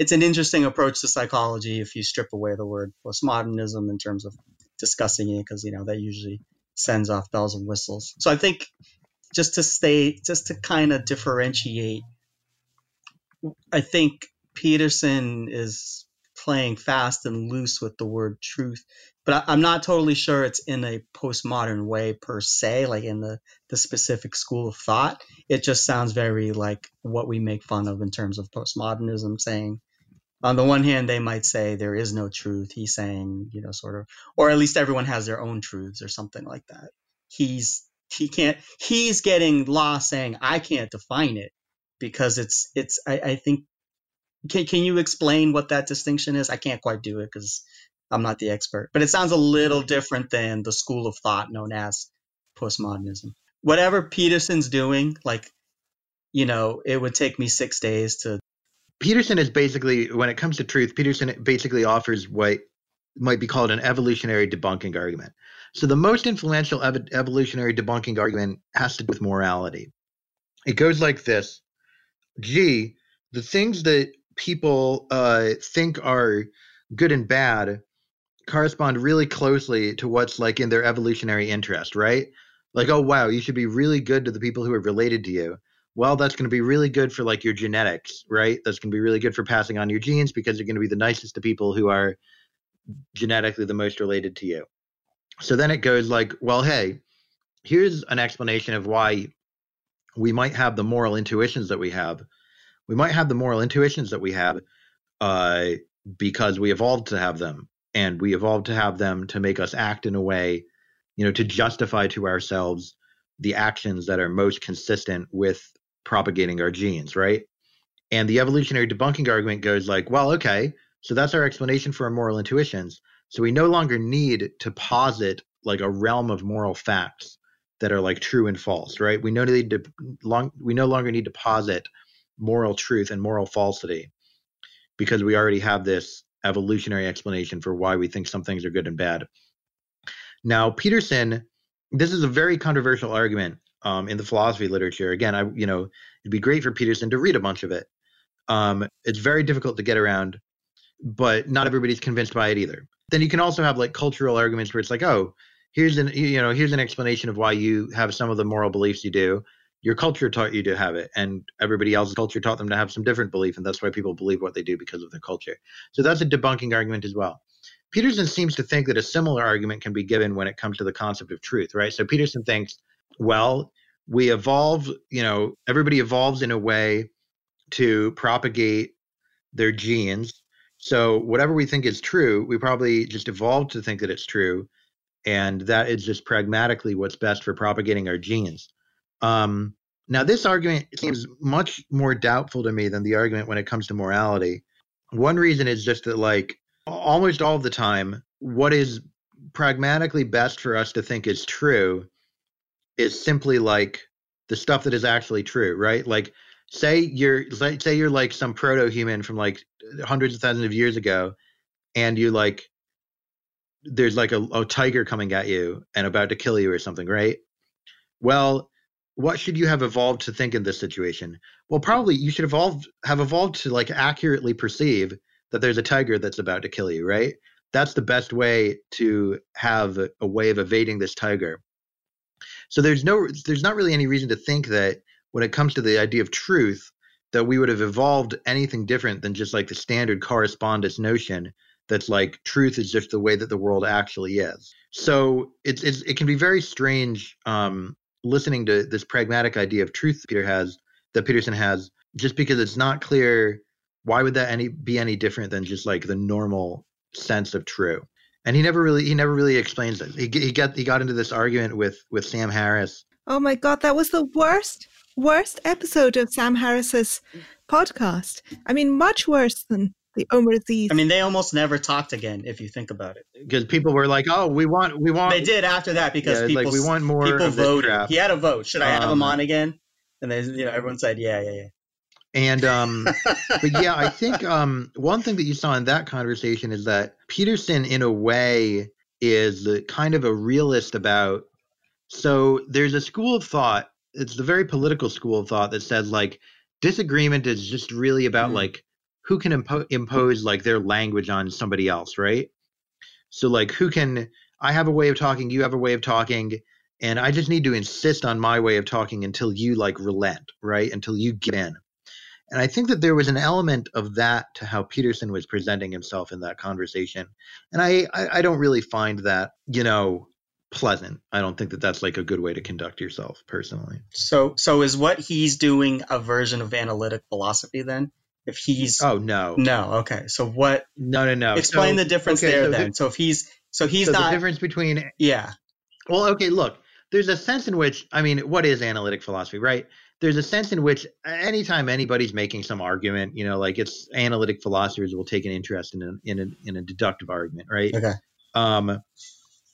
it's an interesting approach to psychology if you strip away the word postmodernism in terms of discussing it, because, you know, that usually sends off bells and whistles. So I think just to stay, just to kind of differentiate, I think Peterson is playing fast and loose with the word truth, but I, am not totally sure it's in a postmodern way per se, like in the, the specific school of thought. It just sounds very like what we make fun of in terms of postmodernism, saying, on the one hand, they might say there is no truth. He's saying, you know, sort of, or at least everyone has their own truths or something like that. He's he can't he's getting lost saying i can't define it because it's it's i, I think can, can you explain what that distinction is? I can't quite do it because i'm not the expert but it sounds a little different than the school of thought known as postmodernism. Whatever peterson's doing like you know it would take me six days to peterson is basically when it comes to truth peterson basically offers what might be called an evolutionary debunking argument so the most influential ev- evolutionary debunking argument has to do with morality. It goes like this: Gee, the things that people uh, think are good and bad correspond really closely to what's like in their evolutionary interest, right? Like, oh wow, you should be really good to the people who are related to you. Well, that's going to be really good for like your genetics, right? That's going to be really good for passing on your genes because you're going to be the nicest to people who are genetically the most related to you. So then it goes like, well, hey, here's an explanation of why we might have the moral intuitions that we have. We might have the moral intuitions that we have uh, because we evolved to have them, and we evolved to have them to make us act in a way, you know, to justify to ourselves the actions that are most consistent with propagating our genes, right? And the evolutionary debunking argument goes like, well, okay, so that's our explanation for our moral intuitions. So we no longer need to posit like a realm of moral facts that are like true and false, right? We no need to long we no longer need to posit moral truth and moral falsity because we already have this evolutionary explanation for why we think some things are good and bad. Now, Peterson, this is a very controversial argument um, in the philosophy literature. Again, I you know it'd be great for Peterson to read a bunch of it. Um, it's very difficult to get around, but not everybody's convinced by it either. Then you can also have like cultural arguments where it's like, oh, here's an you know here's an explanation of why you have some of the moral beliefs you do. Your culture taught you to have it, and everybody else's culture taught them to have some different belief, and that's why people believe what they do because of their culture. So that's a debunking argument as well. Peterson seems to think that a similar argument can be given when it comes to the concept of truth, right? So Peterson thinks, well, we evolve, you know, everybody evolves in a way to propagate their genes. So whatever we think is true, we probably just evolved to think that it's true, and that is just pragmatically what's best for propagating our genes. Um, now, this argument seems much more doubtful to me than the argument when it comes to morality. One reason is just that, like, almost all of the time, what is pragmatically best for us to think is true is simply like the stuff that is actually true, right? Like, say you're say you're like some proto-human from like hundreds of thousands of years ago, and you like there's like a, a tiger coming at you and about to kill you or something, right? Well, what should you have evolved to think in this situation? Well, probably you should evolve have evolved to like accurately perceive that there's a tiger that's about to kill you, right? That's the best way to have a way of evading this tiger. So there's no there's not really any reason to think that when it comes to the idea of truth that we would have evolved anything different than just like the standard correspondence notion that's like truth is just the way that the world actually is. So it's, it's it can be very strange um, listening to this pragmatic idea of truth Peter has that Peterson has just because it's not clear why would that any be any different than just like the normal sense of true. And he never really he never really explains it. He, he got he got into this argument with with sam harris. Oh my god that was the worst worst episode of sam harris's podcast i mean much worse than the Omar Aziz. I mean, they almost never talked again, if you think about it. Because people were like, "Oh, we want, we want." They did after that because yeah, people, like, we want more. People voted. He had a vote. Should I have Um, him on again? And they, you know, everyone said, "Yeah, yeah, yeah." And um, but yeah, I think um, one thing that you saw in that conversation is that Peterson, in a way, is kind of a realist about. So there's a school of thought. It's the very political school of thought that says like disagreement is just really about Mm. like who can impo- impose like their language on somebody else, right? So like who can I have a way of talking, you have a way of talking, and I just need to insist on my way of talking until you like relent, right? Until you get in. And I think that there was an element of that to how Peterson was presenting himself in that conversation. And I, I, I don't really find that, you know, pleasant. I don't think that that's like a good way to conduct yourself personally. So, so is what he's doing a version of analytic philosophy then? If he's Oh, no. no, okay. So what? No, no, no. explain So- the difference okay, there so then. the- so if he's so he's so the difference between yeah. Well, okay, look, there's a sense in which, I mean, what is analytic philosophy, right? There's a sense in which anytime anybody's making some argument, you know, like it's analytic philosophers will take an interest in a, in a, in a deductive argument, right? Okay. Um,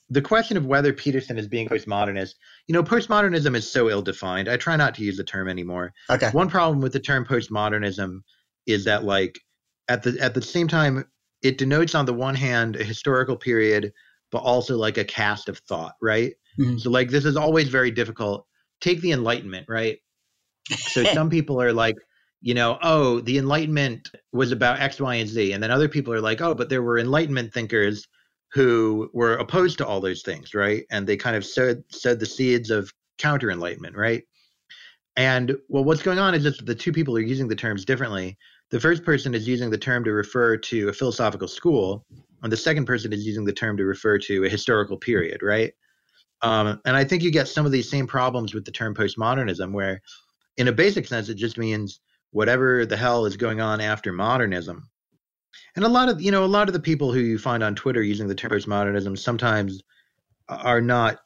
the question of whether Peterson is being postmodernist, you know, postmodernism is so ill defined. I try not to use the term anymore. Okay. One problem with the term postmodernism is that like at the at the same time it denotes on the one hand a historical period but also like a cast of thought, right? Mhm. So like this is always very difficult. Take the enlightenment, right? So some people are like, you know, oh, the enlightenment was about X, Y, and Z. And then other people are like, oh, but there were enlightenment thinkers who were opposed to all those things, right? And they kind of sowed sowed the seeds of counter enlightenment, right? And well, what's going on is just the two people are using the terms differently. The first person is using the term to refer to a philosophical school, and the second person is using the term to refer to a historical period, right? Um, and I think you get some of these same problems with the term postmodernism, where in a basic sense, it just means whatever the hell is going on after modernism. And a lot of you know a lot of the people who you find on Twitter using the term postmodernism sometimes are not,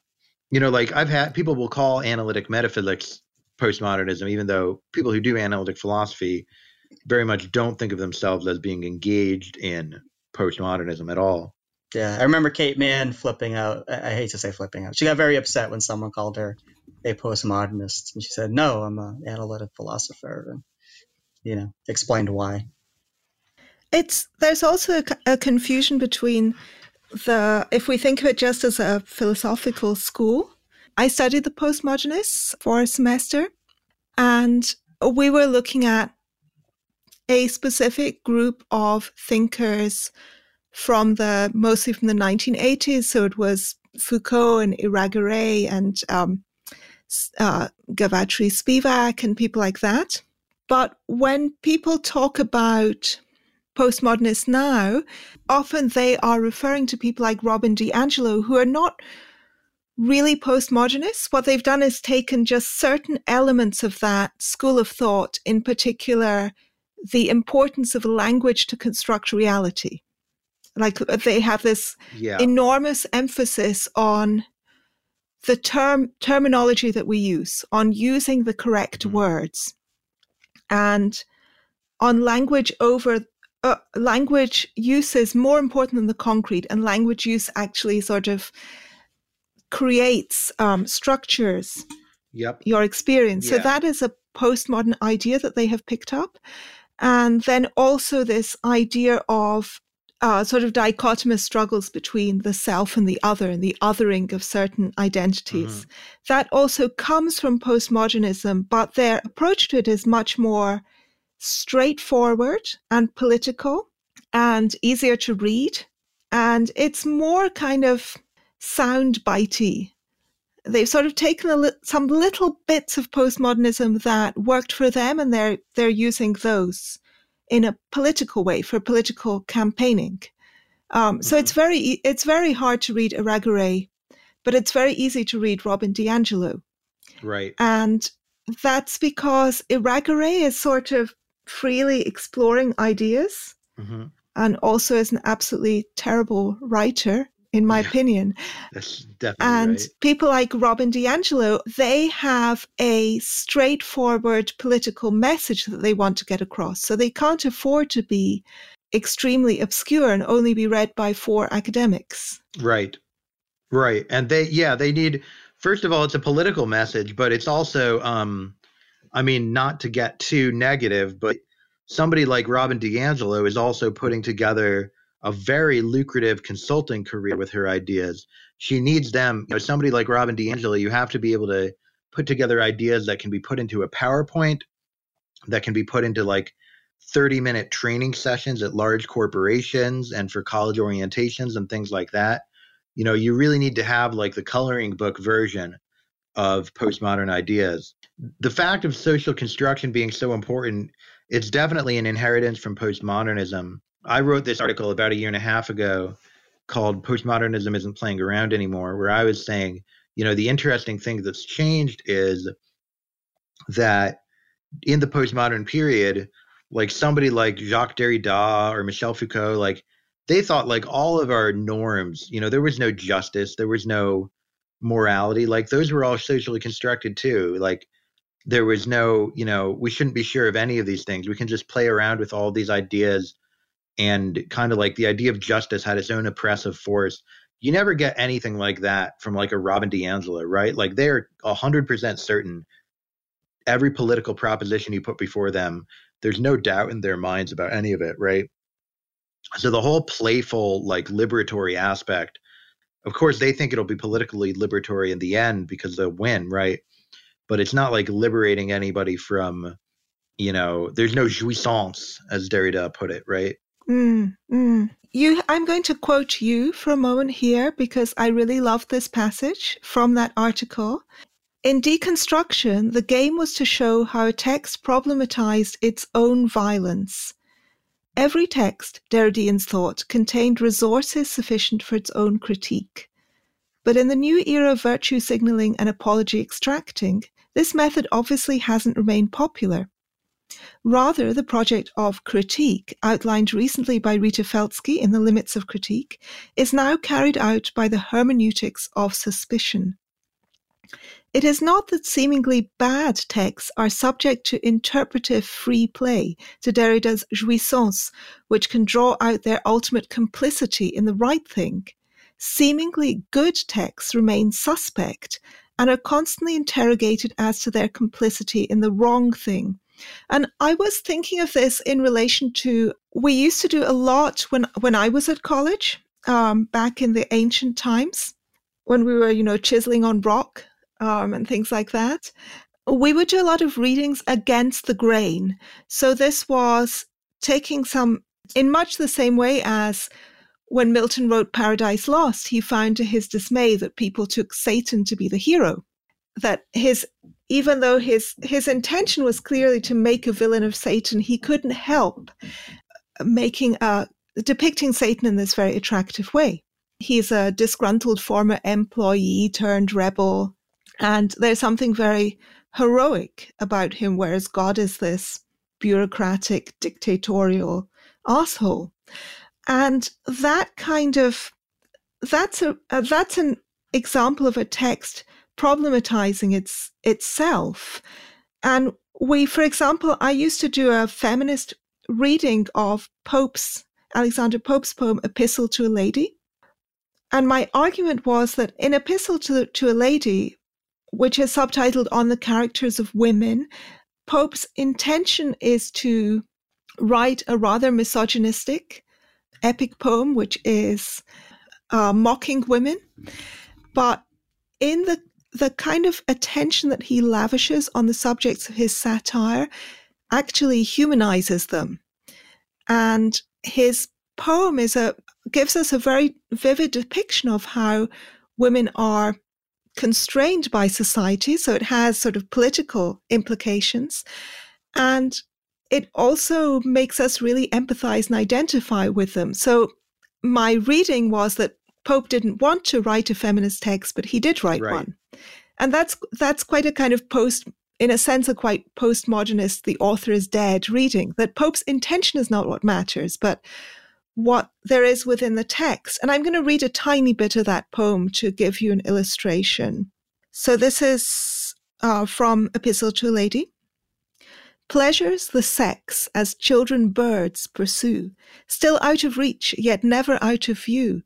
you know, like I've had people will call analytic metaphysics postmodernism, even though people who do analytic philosophy very much don't think of themselves as being engaged in postmodernism at all. Yeah, I remember Kate Manne flipping out. I hate to say flipping out. She got very upset when someone called her a postmodernist, and she said, "No, I'm an analytic philosopher," and you know, explained why. It's there's also a, a confusion between the if we think of it just as a philosophical school. I studied the postmodernists for a semester, and we were looking at a specific group of thinkers from the mostly from the 1980s. So it was Foucault and Irigaray and um, uh, Gayatri Spivak and people like that. But when people talk about postmodernists now, often they are referring to people like Robin DiAngelo who are not really postmodernists. What they've done is taken just certain elements of that school of thought, in particular, the importance of language to construct reality. Like they have this yeah. enormous emphasis on the term terminology that we use, on using the correct mm-hmm. words, and on language over uh, language use is more important than the concrete, and language use actually sort of creates um, structures yep. your experience. Yeah. So that is a postmodern idea that they have picked up. And then also this idea of uh, sort of dichotomous struggles between the self and the other and the othering of certain identities. Mm-hmm. That also comes from postmodernism, but their approach to it is much more straightforward and political and easier to read. And it's more kind of sound bitey. They've sort of taken li- some little bits of postmodernism that worked for them, and they're they're using those in a political way for political campaigning. Um, mm-hmm. So it's very it's very hard to read Irigaray, but it's very easy to read Robin DiAngelo. Right. And that's because Irigaray is sort of freely exploring ideas mm-hmm. and also is an absolutely terrible writer in my yeah, opinion. That's definitely and right. people like Robin DiAngelo, they have a straightforward political message that they want to get across. So they can't afford to be extremely obscure and only be read by four academics. Right. Right. And they yeah, they need first of all it's a political message, but it's also um I mean, not to get too negative, but somebody like Robin DiAngelo is also putting together a very lucrative consulting career with her ideas. She needs them. You know, somebody like Robin DiAngelo, you have to be able to put together ideas that can be put into a PowerPoint, that can be put into like 30 minute training sessions at large corporations and for college orientations and things like that. You know, you really need to have like the coloring book version of postmodern ideas the fact of social construction being so important, it's definitely an inheritance from postmodernism. I wrote this article about a year and a half ago called Postmodernism Isn't Playing Around Anymore, where I was saying, you know, the interesting thing that's changed is that in the postmodern period, like somebody like Jacques Derrida or Michel Foucault, like they thought like all of our norms, you know, there was no justice, there was no morality, like those were all socially constructed too. Like there was no, you know, we shouldn't be sure of any of these things. We can just play around with all these ideas and kind of like the idea of justice had its own oppressive force. You never get anything like that from like a Robin DiAngelo, right? Like they're 100% certain every political proposition you put before them, there's no doubt in their minds about any of it, right? So the whole playful, like liberatory aspect, of course, they think it'll be politically liberatory in the end because they'll win, right? But it's not like liberating anybody from, you know, there's no jouissance, as Derrida put it, right? Mm, mm. You, I'm going to quote you for a moment here because I really love this passage from that article. In deconstruction, the game was to show how a text problematized its own violence. Every text, Derridians thought, contained resources sufficient for its own critique. But in the new era of virtue signaling and apology extracting, this method obviously hasn't remained popular. Rather, the project of critique, outlined recently by Rita Felski in The Limits of Critique, is now carried out by the hermeneutics of suspicion. It is not that seemingly bad texts are subject to interpretive free play, to Derrida's jouissance, which can draw out their ultimate complicity in the right thing. Seemingly good texts remain suspect and are constantly interrogated as to their complicity in the wrong thing, And I was thinking of this in relation to we used to do a lot when when I was at college, um, back in the ancient times, when we were, you know, chiseling on rock um, and things like that. We would do a lot of readings against the grain. So this was taking some in much the same way as when Milton wrote Paradise Lost, he found to his dismay that people took Satan to be the hero. That his even though his his intention was clearly to make a villain of Satan, he couldn't help making a depicting Satan in this very attractive way. He's a disgruntled former employee turned rebel, and there's something very heroic about him, whereas God is this bureaucratic, dictatorial asshole. And that kind of that's a, a that's an example of a text problematizing its itself. And we, for example, I used to do a feminist reading of Pope's Alexander Pope's poem Epistle to a Lady. And my argument was that in Epistle to, to a Lady, which is subtitled On the Characters of Women, Pope's intention is to write a rather misogynistic epic poem, which is uh, mocking women. But in the the kind of attention that he lavishes on the subjects of his satire actually humanizes them. And his poem is a gives us a very vivid depiction of how women are constrained by society. So it has sort of political implications. And it also makes us really empathize and identify with them. So my reading was that Pope didn't want to write a feminist text, but he did write right. one. And that's that's quite a kind of post in a sense a quite postmodernist the author is dead reading that Pope's intention is not what matters, but what there is within the text. And I'm going to read a tiny bit of that poem to give you an illustration. So this is uh, from Epistle to a Lady. Pleasures the sex as children birds pursue, still out of reach, yet never out of view.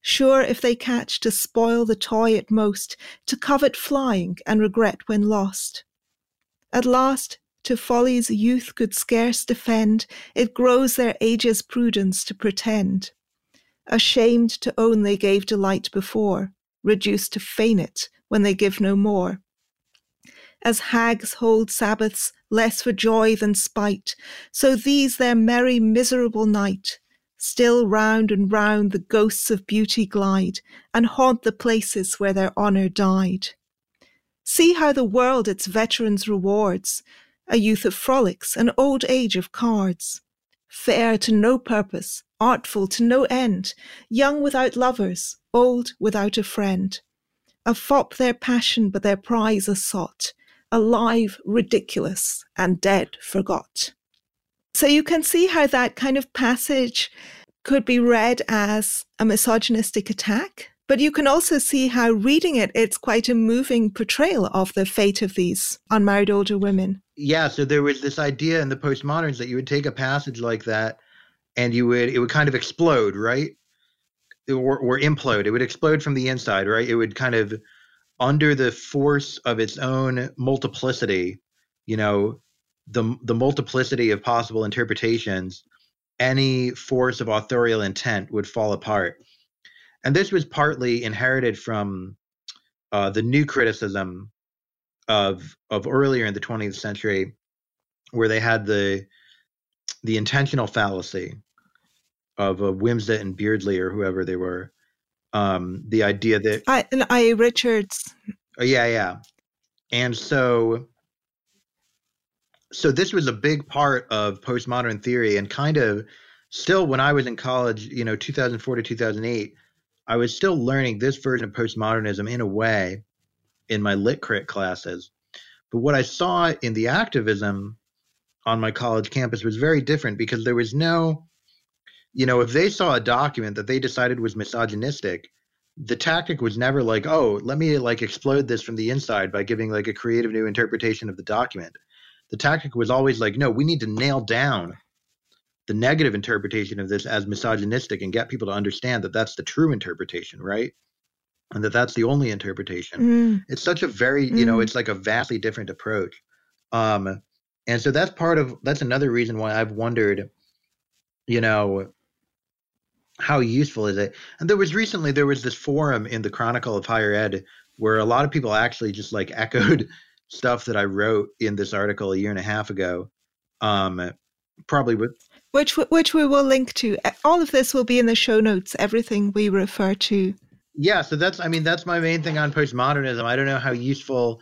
Sure, if they catch, to spoil the toy at most, to covet flying and regret when lost. At last, to folly's youth could scarce defend, it grows their age's prudence to pretend. Ashamed to own they gave delight before, reduced to feign it when they give no more as hags hold Sabbaths less for joy than spite, so these their merry miserable night, still round and round the ghosts of beauty glide, and haunt the places where their honour died. See how the world its veterans rewards, a youth of frolics, an old age of cards. Fair to no purpose, artful to no end, young without lovers, old without a friend. A fop their passion, but their prize a sought, alive, ridiculous, and dead, forgot. So you can see how that kind of passage could be read as a misogynistic attack. But you can also see how reading it, it's quite a moving portrayal of the fate of these unmarried older women. Yeah, so there was this idea in the postmoderns that you would take a passage like that and you would it would kind of explode, right? Or, or implode. It would explode from the inside, right? It would kind of under the force of its own multiplicity, you know, the the multiplicity of possible interpretations, any force of authorial intent would fall apart. And this was partly inherited from uh, the new criticism of of earlier in the 20th century, where they had the the intentional fallacy of uh, Wimsatt and Beardsley or whoever they were, um, the idea that I and I Richards. Oh, yeah, yeah, and so so this was a big part of postmodern theory, and kind of still when I was in college, you know, 2004 to 2008, I was still learning this version of postmodernism in a way in my lit crit classes. But what I saw in the activism on my college campus was very different because there was no you know, if they saw a document that they decided was misogynistic, the tactic was never like, oh, let me like explode this from the inside by giving like a creative new interpretation of the document. The tactic was always like, no, we need to nail down the negative interpretation of this as misogynistic and get people to understand that that's the true interpretation, right? And that that's the only interpretation. Mm. It's such a very, you know, mm. it's like a vastly different approach. Um, and so that's part of that's another reason why I've wondered, you know, how useful is it? And there was recently there was this forum in the Chronicle of Higher Ed where a lot of people actually just like echoed stuff that I wrote in this article a year and a half ago. Um, probably with which which we will link to. All of this will be in the show notes. Everything we refer to. Yeah, so that's I mean that's my main thing on postmodernism. I don't know how useful,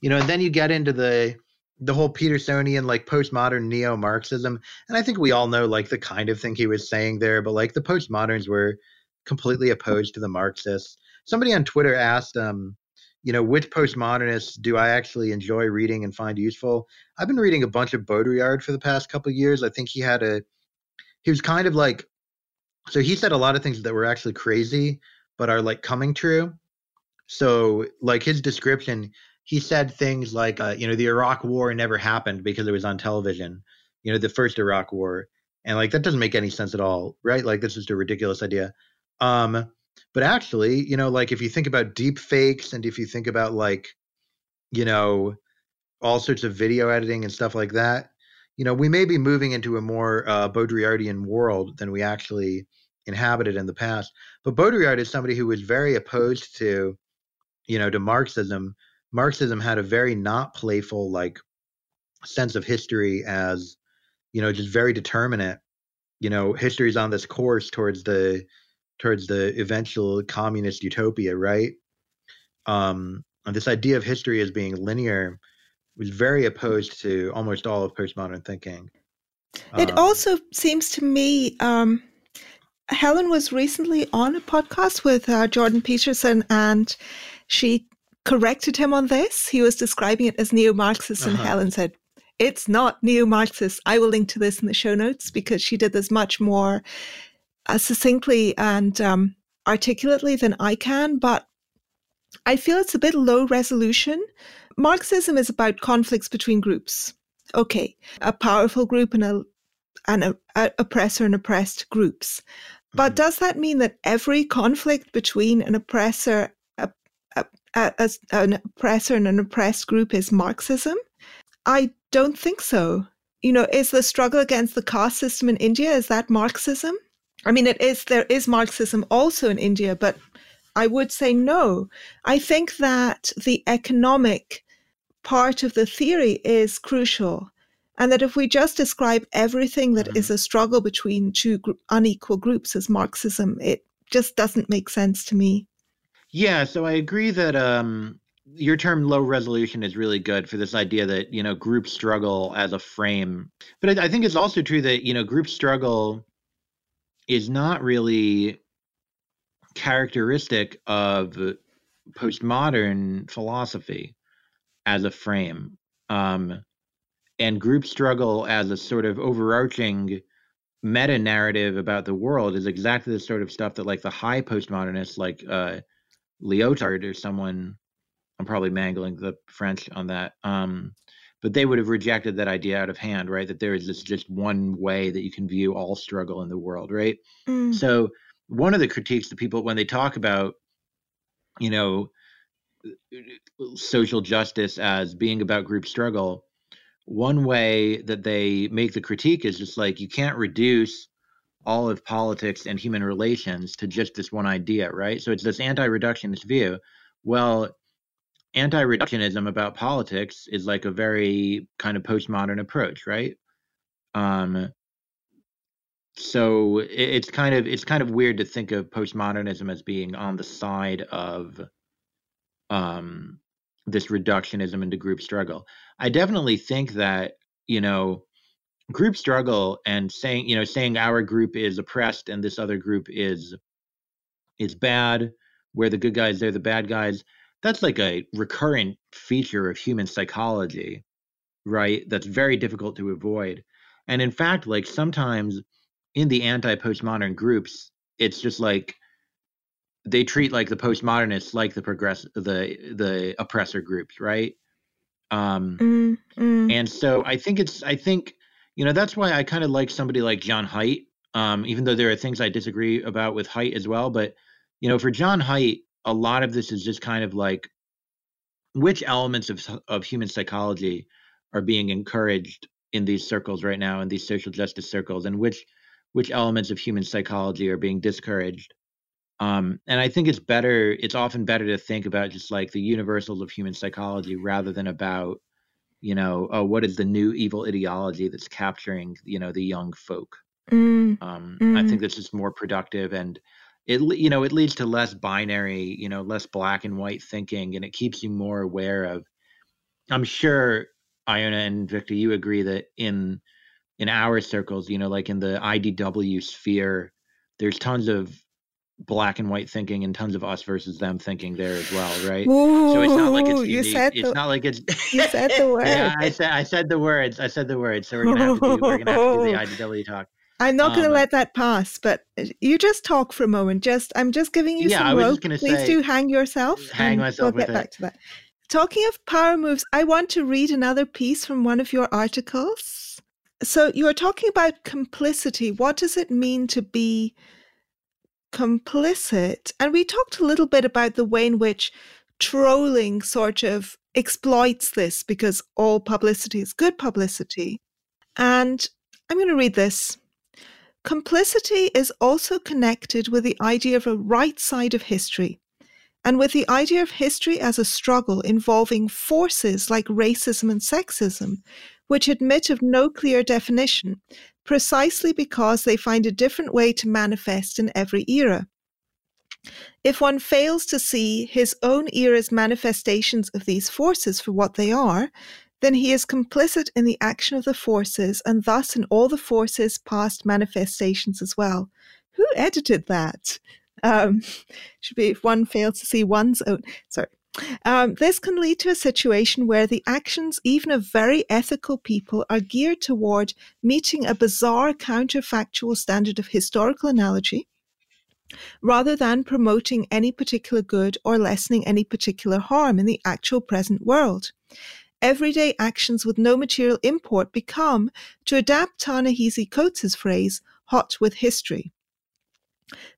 you know. And then you get into the the whole Petersonian like postmodern neo Marxism, and I think we all know like the kind of thing he was saying there. But like the postmoderns were completely opposed to the Marxists. Somebody on Twitter asked, um, you know, which postmodernists do I actually enjoy reading and find useful? I've been reading a bunch of Baudrillard for the past couple years. I think he had a, he was kind of like, so he said a lot of things that were actually crazy, but are like coming true. So, like his description, he said things like, uh, you know, the Iraq War never happened because it was on television, you know, the first Iraq War. And like that doesn't make any sense at all, right? Like this is a ridiculous idea. Um, but actually, you know, like if you think about deep fakes and if you think about like, you know, all sorts of video editing and stuff like that, you know, we may be moving into a more uh, Baudrillardian world than we actually inhabited in the past. But Baudrillard is somebody who was very opposed to, you know, to Marxism. Marxism had a very not playful like sense of history as, you know, just very determinate. You know, history is on this course towards the towards the eventual communist utopia, right? Um, and this idea of history as being linear was very opposed to almost all of postmodern thinking. It um, also seems to me, um, Helen was recently on a podcast with uh, Jordan Peterson, and she corrected him on this. He was describing it as neo Marxist, uh-huh. and Helen said, It's not neo Marxist. I will link to this in the show notes because she did this much more uh, succinctly and um, articulately than I can, but I feel it's a bit low resolution. Marxism is about conflicts between groups. Okay, a powerful group and a and a, a oppressor and oppressed groups. But mm-hmm. does that mean that every conflict between an oppressor, a, a, a, an oppressor and an oppressed group is Marxism? I don't think so. You know, is the struggle against the caste system in India is that Marxism? I mean, it is there is Marxism also in India, but I would say no. I think that the economic part of the theory is crucial. And that if we just describe everything that is mm-hmm. a struggle between two gr- unequal groups as Marxism, it just doesn't make sense to me. Yeah, so I agree that um, your term low resolution is really good for this idea that, you know, group struggle as a frame. But I, I think it's also true that, you know, group struggle is not really characteristic of postmodern philosophy as a frame. Um, and group struggle as a sort of overarching meta narrative about the world is exactly the sort of stuff that like the high postmodernists like uh Lyotard or someone I'm probably mangling the French on that. Um, but they would have rejected that idea out of hand, right? That there is this just one way that you can view all struggle in the world, right? Mm. So one of the critiques that people when they talk about, you know, social justice as being about group struggle, one way that they make the critique is just like you can't reduce all of politics and human relations to just this one idea, right? So it's this anti-reductionist view. Well, anti-reductionism about politics is like a very kind of postmodern approach, right? Um, so it's kind of it's kind of weird to think of postmodernism as being on the side of um, this reductionism into group struggle. I definitely think that you know group struggle and saying you know saying our group is oppressed and this other group is is bad. We're the good guys, they're the bad guys that's like a recurrent feature of human psychology, right? That's very difficult to avoid. And in fact, like sometimes in the anti postmodern groups, it's just like they treat like the postmodernists like the progress the the oppressor groups, right? Um mm, mm. and so I think it's I think you know that's why I kind of like somebody like John Haidt, um, even though there are things I disagree about with Haidt as well. But you know, for John Haidt, a lot of this is just kind of like which elements of of human psychology are being encouraged in these circles right now in these social justice circles and which which elements of human psychology are being discouraged um, and i think it's better it's often better to think about just like the universals of human psychology rather than about you know oh what is the new evil ideology that's capturing you know the young folk Mm, um, mm. i think this is more productive and it you know it leads to less binary you know less black and white thinking and it keeps you more aware of i'm sure iona and victor you agree that in in our circles you know like in the idw sphere there's tons of black and white thinking and tons of us versus them thinking there as well right so it's not like Ooh, it's you said it's the, not like it's you said the word. yeah i said i said the words i said the words so we're gonna have to do we're gonna have to do the idw talk I'm not going to Um, let that pass, but uh, you just talk for a moment. Just I'm just giving you Yeah, I some was rope. Please say- do hang yourself. Hang and myself We'll with get it. back to that. Talking of power moves, I want to read another piece from one of your articles. So you are talking about complicity. What does it mean to be complicit? And we talked a little bit about the way in which trolling sort of exploits this because all publicity is good publicity. And I'm going to read this. Complicity is also connected with the idea of a right side of history and with the idea of history as a struggle involving forces like racism and sexism, which admit of no clear definition, precisely because they find a different way to manifest in every era. If one fails to see his own era's manifestations of these forces for what they are, then he is complicit in the action of the forces and thus in all the forces' past manifestations as well. Who edited that? Um, should be if one fails to see one's own. Sorry. Um, this can lead to a situation where the actions, even of very ethical people, are geared toward meeting a bizarre counterfactual standard of historical analogy rather than promoting any particular good or lessening any particular harm in the actual present world. Everyday actions with no material import become, to adapt Ta-Nehisi Coates' phrase, hot with history.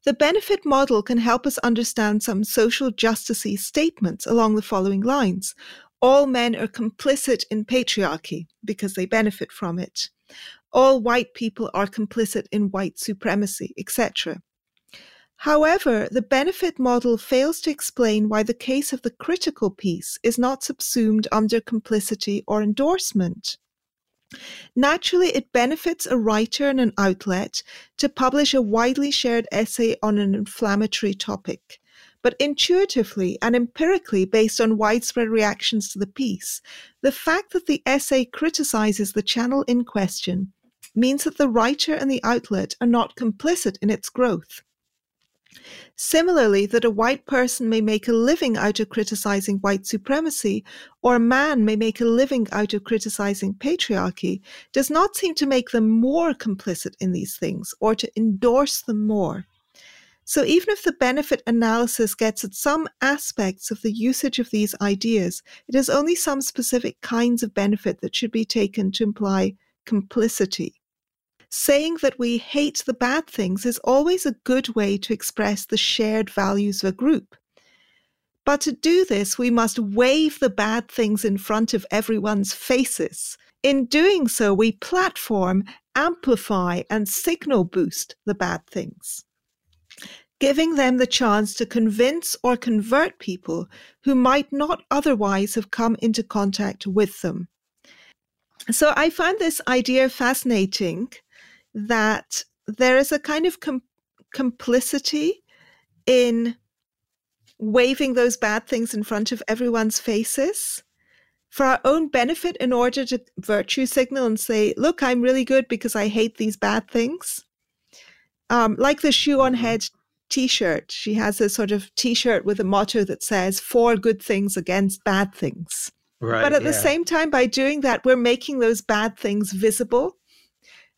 The benefit model can help us understand some social justicey statements along the following lines. All men are complicit in patriarchy because they benefit from it. All white people are complicit in white supremacy, etc. However, the benefit model fails to explain why the case of the critical piece is not subsumed under complicity or endorsement. Naturally, it benefits a writer and an outlet to publish a widely shared essay on an inflammatory topic. But intuitively and empirically, based on widespread reactions to the piece, the fact that the essay criticizes the channel in question means that the writer and the outlet are not complicit in its growth. Similarly, that a white person may make a living out of criticizing white supremacy, or a man may make a living out of criticizing patriarchy, does not seem to make them more complicit in these things or to endorse them more. So, even if the benefit analysis gets at some aspects of the usage of these ideas, it is only some specific kinds of benefit that should be taken to imply complicity. Saying that we hate the bad things is always a good way to express the shared values of a group. But to do this, we must wave the bad things in front of everyone's faces. In doing so, we platform, amplify, and signal boost the bad things, giving them the chance to convince or convert people who might not otherwise have come into contact with them. So I find this idea fascinating that there is a kind of com- complicity in waving those bad things in front of everyone's faces for our own benefit in order to virtue signal and say, look, I'm really good because I hate these bad things. Um, like the Shoe0nHead t shirt, she has a sort of t shirt with a motto that says, for good things against bad things. Right. But at the same time, by doing that, we're making those bad things visible.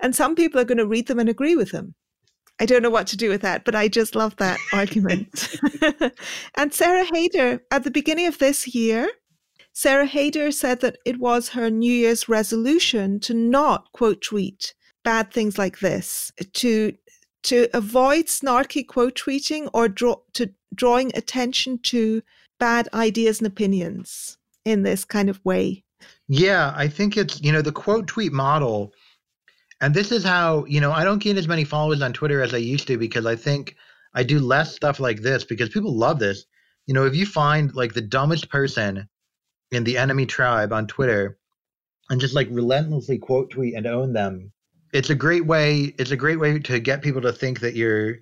And some people are going to read them and agree with them. I don't know what to do with that, but I just love that argument. and Sarah Haider, at the beginning of this year, Sarah Haider said that it was her New Year's resolution to not quote tweet bad things like this, to to avoid snarky quote tweeting or draw to drawing attention to bad ideas and opinions in this kind of way. Yeah, I think it's, you know, the quote tweet model. And this is how, you know, I don't gain as many followers on Twitter as I used to because I think I do less stuff like this because people love this. You know, if you find like the dumbest person in the enemy tribe on Twitter and just like relentlessly quote tweet and own them, it's a great way it's a great way to get people to think that you're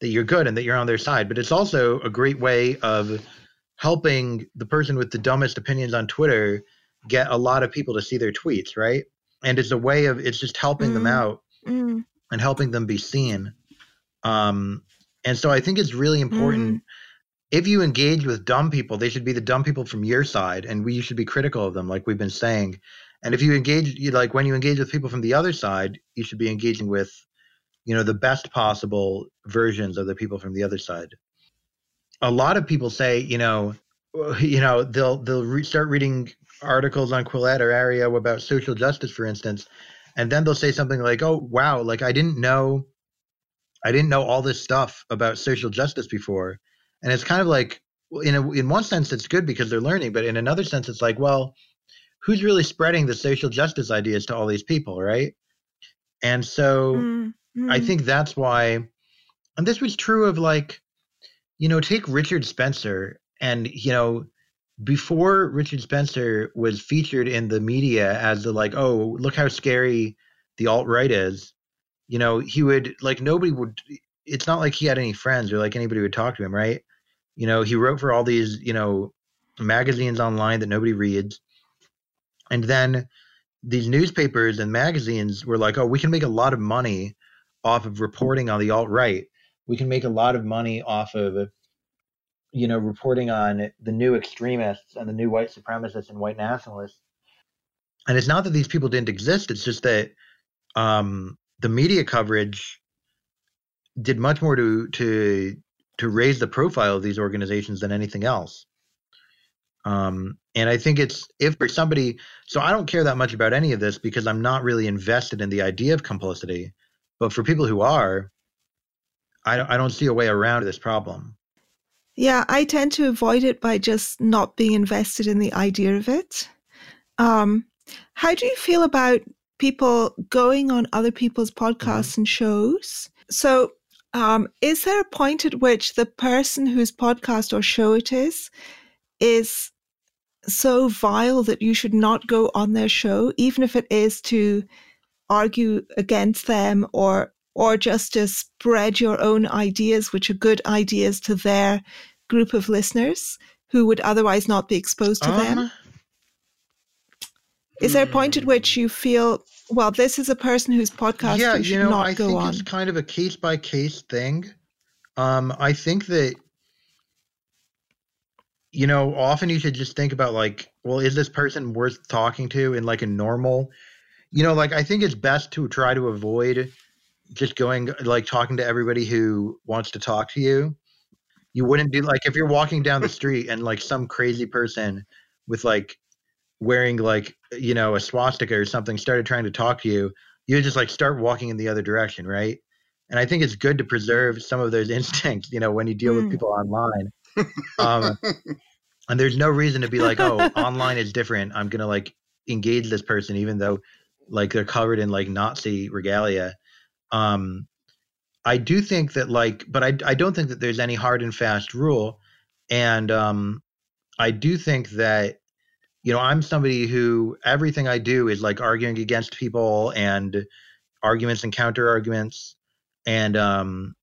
that you're good and that you're on their side. But it's also a great way of helping the person with the dumbest opinions on Twitter get a lot of people to see their tweets, right? And it's a way of it's just helping mm. them out mm. and helping them be seen. Um, and so I think it's really important. Mm. If you engage with dumb people, they should be the dumb people from your side, and we should be critical of them, like we've been saying. And if you engage, you like when you engage with people from the other side, you should be engaging with, you know, the best possible versions of the people from the other side. A lot of people say, you know, you know, they'll they'll re- start reading articles on Quillette or Areo about social justice, for instance, and then they'll say something like, "Oh, wow! Like I didn't know, I didn't know all this stuff about social justice before," and it's kind of like, in a, in one sense, it's good because they're learning, but in another sense, it's like, well, who's really spreading the social justice ideas to all these people, right? And so, mm-hmm. I think that's why, and this was true of like, you know, take Richard Spencer, and you know before Richard Spencer was featured in the media as the like, oh, look how scary the alt right is, you know, he would like nobody would. It's not like he had any friends or like anybody would talk to him, right? You know, he wrote for all these, you know, magazines online that nobody reads, and then these newspapers and magazines were like, oh, we can make a lot of money off of reporting on the alt right. We can make a lot of money off of you know, reporting on the new extremists and the new white supremacists and white nationalists. And it's not that these people didn't exist; it's just that um, the media coverage did much more to to to raise the profile of these organizations than anything else. Um, and I think it's if for somebody, so I don't care that much about any of this because I'm not really invested in the idea of complicity. But for people who are, I, don't, I don't see a way around this problem. Yeah, I tend to avoid it by just not being invested in the idea of it. Um, how do you feel about people going on other people's podcasts mm-hmm. and shows? So, um, is there a point at which the person whose podcast or show it is is so vile that you should not go on their show, even if it is to argue against them or or just to spread your own ideas, which are good ideas to their group of listeners who would otherwise not be exposed to um, them? Is there a point at which you feel, well, this is a person whose podcast yeah, you should you know, not I go think on? It's kind of a case by case thing. Um, I think that you know, often you should just think about like, well, is this person worth talking to in like a normal, you know, like I think it's best to try to avoid just going like talking to everybody who wants to talk to you. You wouldn't do like if you're walking down the street and like some crazy person with like wearing like you know a swastika or something started trying to talk to you, you would just like start walking in the other direction, right? And I think it's good to preserve some of those instincts, you know, when you deal mm. with people online. Um, and there's no reason to be like, oh, online is different. I'm gonna like engage this person even though like they're covered in like Nazi regalia. Um, I do think that like, but I I don't think that there's any hard and fast rule, and um, I do think that you know I'm somebody who everything I do is like arguing against people and arguments and counter arguments, and um,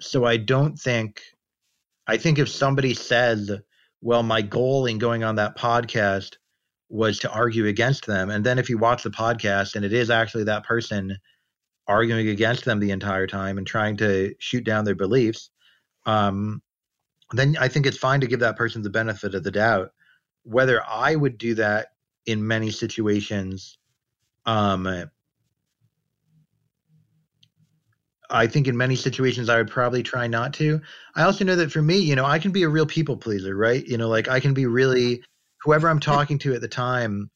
so I don't think I think if somebody says well, my goal in going on that podcast was to argue against them. And then if you watch the podcast and it is actually that person arguing against them the entire time and trying to shoot down their beliefs, um, then I think it's fine to give that person the benefit of the doubt. Whether I would do that in many situations, um, I think in many situations I would probably try not to. I also know that for me, you know, I can be a real people pleaser, right? You know, like I can be really whoever I'm talking to at the time.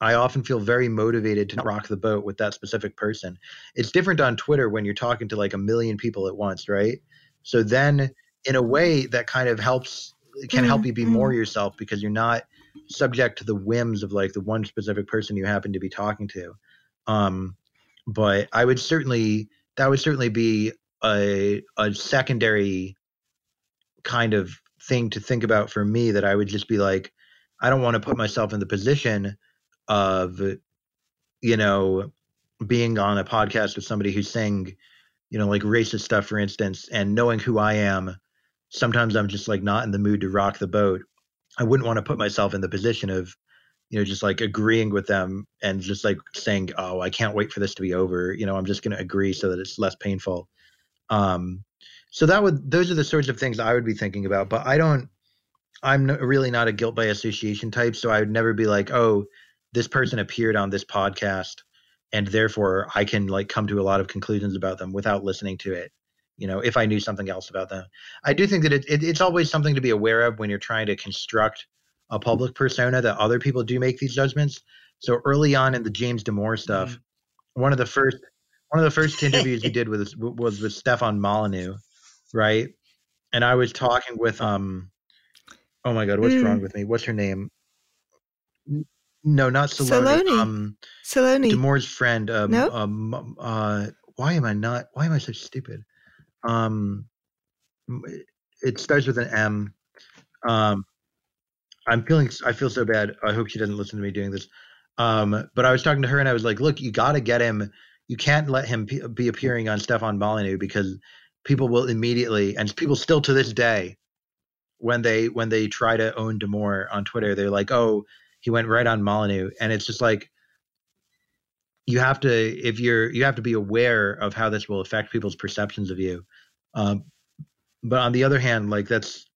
I often feel very motivated to rock the boat with that specific person. It's different on Twitter when you're talking to like a million people at once, right? So then in a way that kind of helps can mm-hmm. help you be more mm-hmm. yourself because you're not subject to the whims of like the one specific person you happen to be talking to. Um, but I would certainly that would certainly be a a secondary kind of thing to think about for me that I would just be like, I don't want to put myself in the position of, you know, being on a podcast with somebody who's saying, you know, like racist stuff, for instance, and knowing who I am, sometimes I'm just like not in the mood to rock the boat. I wouldn't want to put myself in the position of, you know, just like agreeing with them and just like saying, "Oh, I can't wait for this to be over." You know, I'm just going to agree so that it's less painful. Um, so that would those are the sorts of things I would be thinking about. But I don't. I'm really not a guilt by association type, so I would never be like, "Oh, this person appeared on this podcast." and therefore I can like come to a lot of conclusions about them without listening to it. You know, if I knew something else about them, I do think that it, it, it's always something to be aware of when you're trying to construct a public persona that other people do make these judgments. So early on in the James Damore stuff, mm-hmm. one of the first one of the first interviews he did with was with Stefan Molyneux, right? And I was talking with um, oh my god, what's mm. wrong with me? What's her name? No, not Saloni. Saloni. Um, Saloni. Damore's friend. Um, no. Um, uh, why am I not? Why am I so stupid? Um, it starts with an M. Um, I'm feeling. I feel so bad. I hope she doesn't listen to me doing this. Um, but I was talking to her and I was like, "Look, you got to get him. You can't let him be appearing on Stefan Molyneux because people will immediately, and people still to this day, when they when they try to own Damore on Twitter, they're like, "Oh, he went right on Molyneux, and it's just like you have to if you're you have to be aware of how this will affect people's perceptions of you. Um, but on the other hand, like that's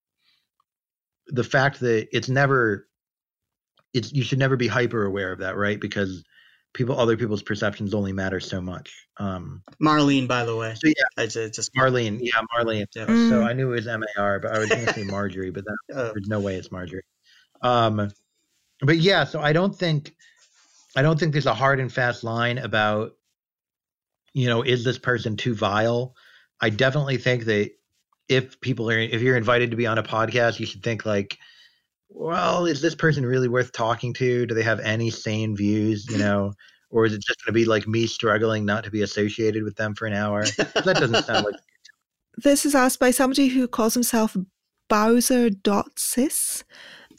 the fact that it's never it's you should never be hyper aware of that, right? Because people other people's perceptions only matter so much. Um, Marlene, by the way. So yeah, I just, just Marlene. Yeah, Marlene. Yeah. Mm. So I knew it was M A R, but I was going to say Marjorie, but that, oh. there's no way it's Marjorie. Um, but yeah, so I don't think I don't think there's a hard and fast line about you know is this person too vile. I definitely think that if people are if you're invited to be on a podcast, you should think like, well, is this person really worth talking to? Do they have any sane views? You know. Or is it just going to be like me struggling not to be associated with them for an hour? that doesn't sound like. This is asked by somebody who calls himself Bowser.sis.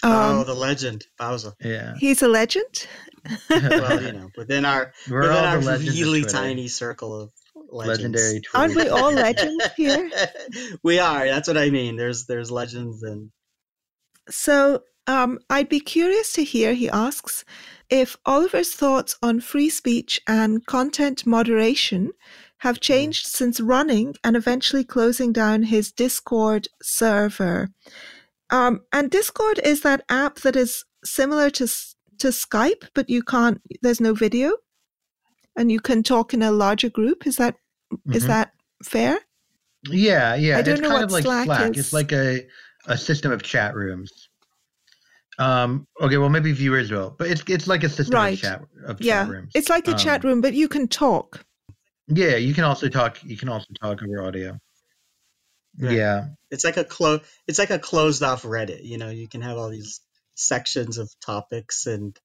Oh, um, oh, the legend, Bowser. Yeah, he's a legend. well, you know, within our We're within our really tiny circle of legends. legendary. Twitter. Aren't we all legends here? we are. That's what I mean. There's there's legends and. So um, I'd be curious to hear. He asks if Oliver's thoughts on free speech and content moderation have hmm. changed since running and eventually closing down his Discord server. Um, and Discord is that app that is similar to to Skype, but you can't. There's no video, and you can talk in a larger group. Is that mm-hmm. is that fair? Yeah, yeah. I don't it's know kind what of like Slack, Slack. Is. It's like a a system of chat rooms. Um. Okay. Well, maybe viewers will, but it's it's like a system right. of chat of yeah. chat rooms. It's like a um, chat room, but you can talk. Yeah, you can also talk. You can also talk over audio. Right. Yeah. It's like a close it's like a closed off Reddit, you know, you can have all these sections of topics and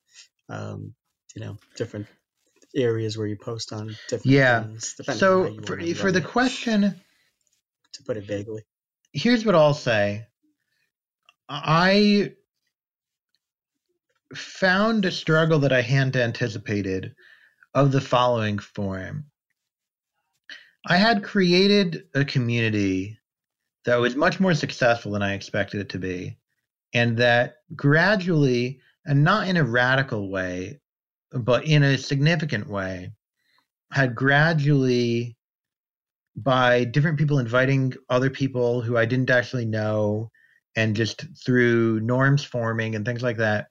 um, you know, different areas where you post on different yeah. things. So for for the question to put it vaguely. Here's what I'll say. I found a struggle that I hadn't anticipated of the following form. I had created a community that was much more successful than I expected it to be. And that gradually, and not in a radical way, but in a significant way, had gradually, by different people inviting other people who I didn't actually know, and just through norms forming and things like that,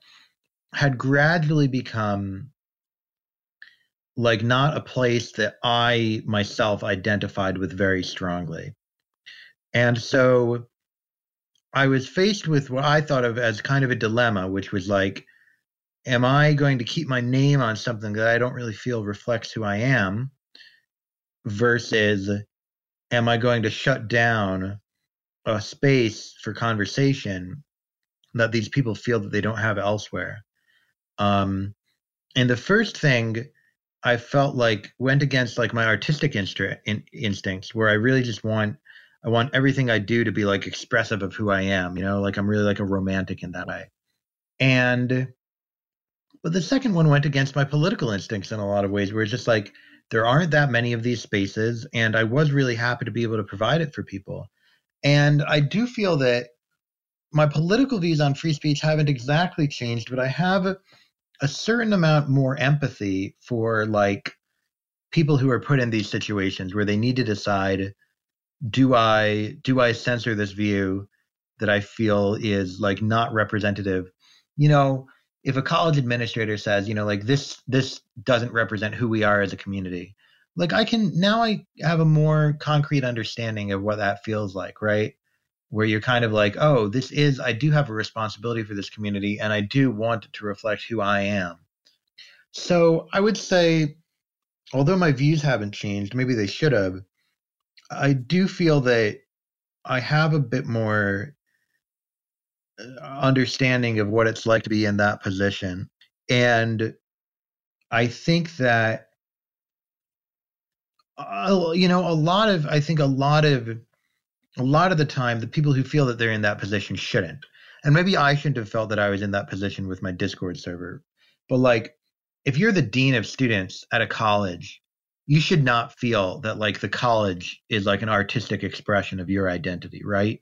had gradually become like not a place that I myself identified with very strongly. And so I was faced with what I thought of as kind of a dilemma, which was like, am I going to keep my name on something that I don't really feel reflects who I am versus am I going to shut down a space for conversation that these people feel that they don't have elsewhere. Um, and the first thing I felt like went against like my artistic instra- in, instincts, where I really just want I want everything I do to be like expressive of who I am. You know, like I'm really like a romantic in that way. And but the second one went against my political instincts in a lot of ways, where it's just like there aren't that many of these spaces, and I was really happy to be able to provide it for people. And I do feel that my political views on free speech haven't exactly changed, but I have a, certain amount more empathy for like people who are put in these situations where they need to decide do I do I censor this view that I feel is like not representative? You know, if a college administrator says, you know, like this this doesn't represent who we are as a community, like I can now I have a more concrete understanding of what that feels like, right? Where you're kind of like, oh, this is I do have a responsibility for this community and I do want to reflect who I am. So I would say, although my views haven't changed, maybe they should have, I do feel that I have a bit more uh, understanding of what it's like to be in that position. And I think that, uh, you know, a lot of, I think a lot of, a lot of the time, the people who feel that they're in that position shouldn't. And maybe I shouldn't have felt that I was in that position with my Discord server. But like, if you're the dean of students at a college, you should not feel that like the college is like an artistic expression of your identity, right?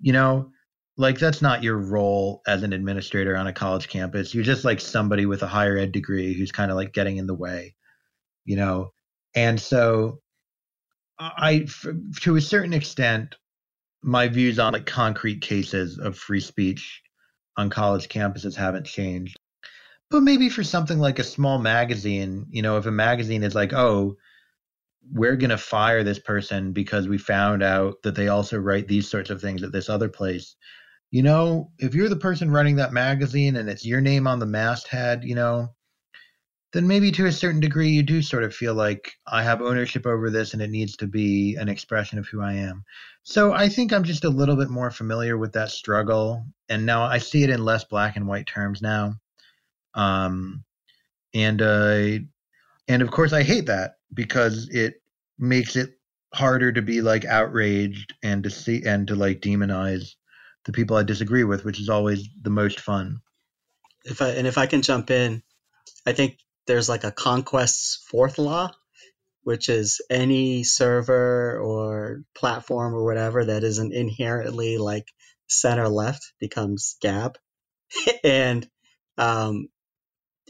You know, like that's not your role as an administrator on a college campus. You're just like somebody with a higher ed degree who's kind of like getting in the way you know? And so i to a certain extent my views on like concrete cases of free speech on college campuses haven't changed but maybe for something like a small magazine you know if a magazine is like oh we're going to fire this person because we found out that they also write these sorts of things at this other place you know, if you're the person running that magazine and it's your name on the masthead, you know, then maybe to a certain degree you do sort of feel like I have ownership over this and it needs to be an expression of who I am. So I think I'm just a little bit more familiar with that struggle. And now I see it in less black and white terms now. Um, and, uh, and of course I hate that because it makes it harder to be like outraged and to see and to like demonize the people I disagree with, which is always the most fun. If I and if I can jump in, I think there's like a conquest's fourth law, which is any server or platform or whatever that isn't inherently like center left becomes Gab, and um,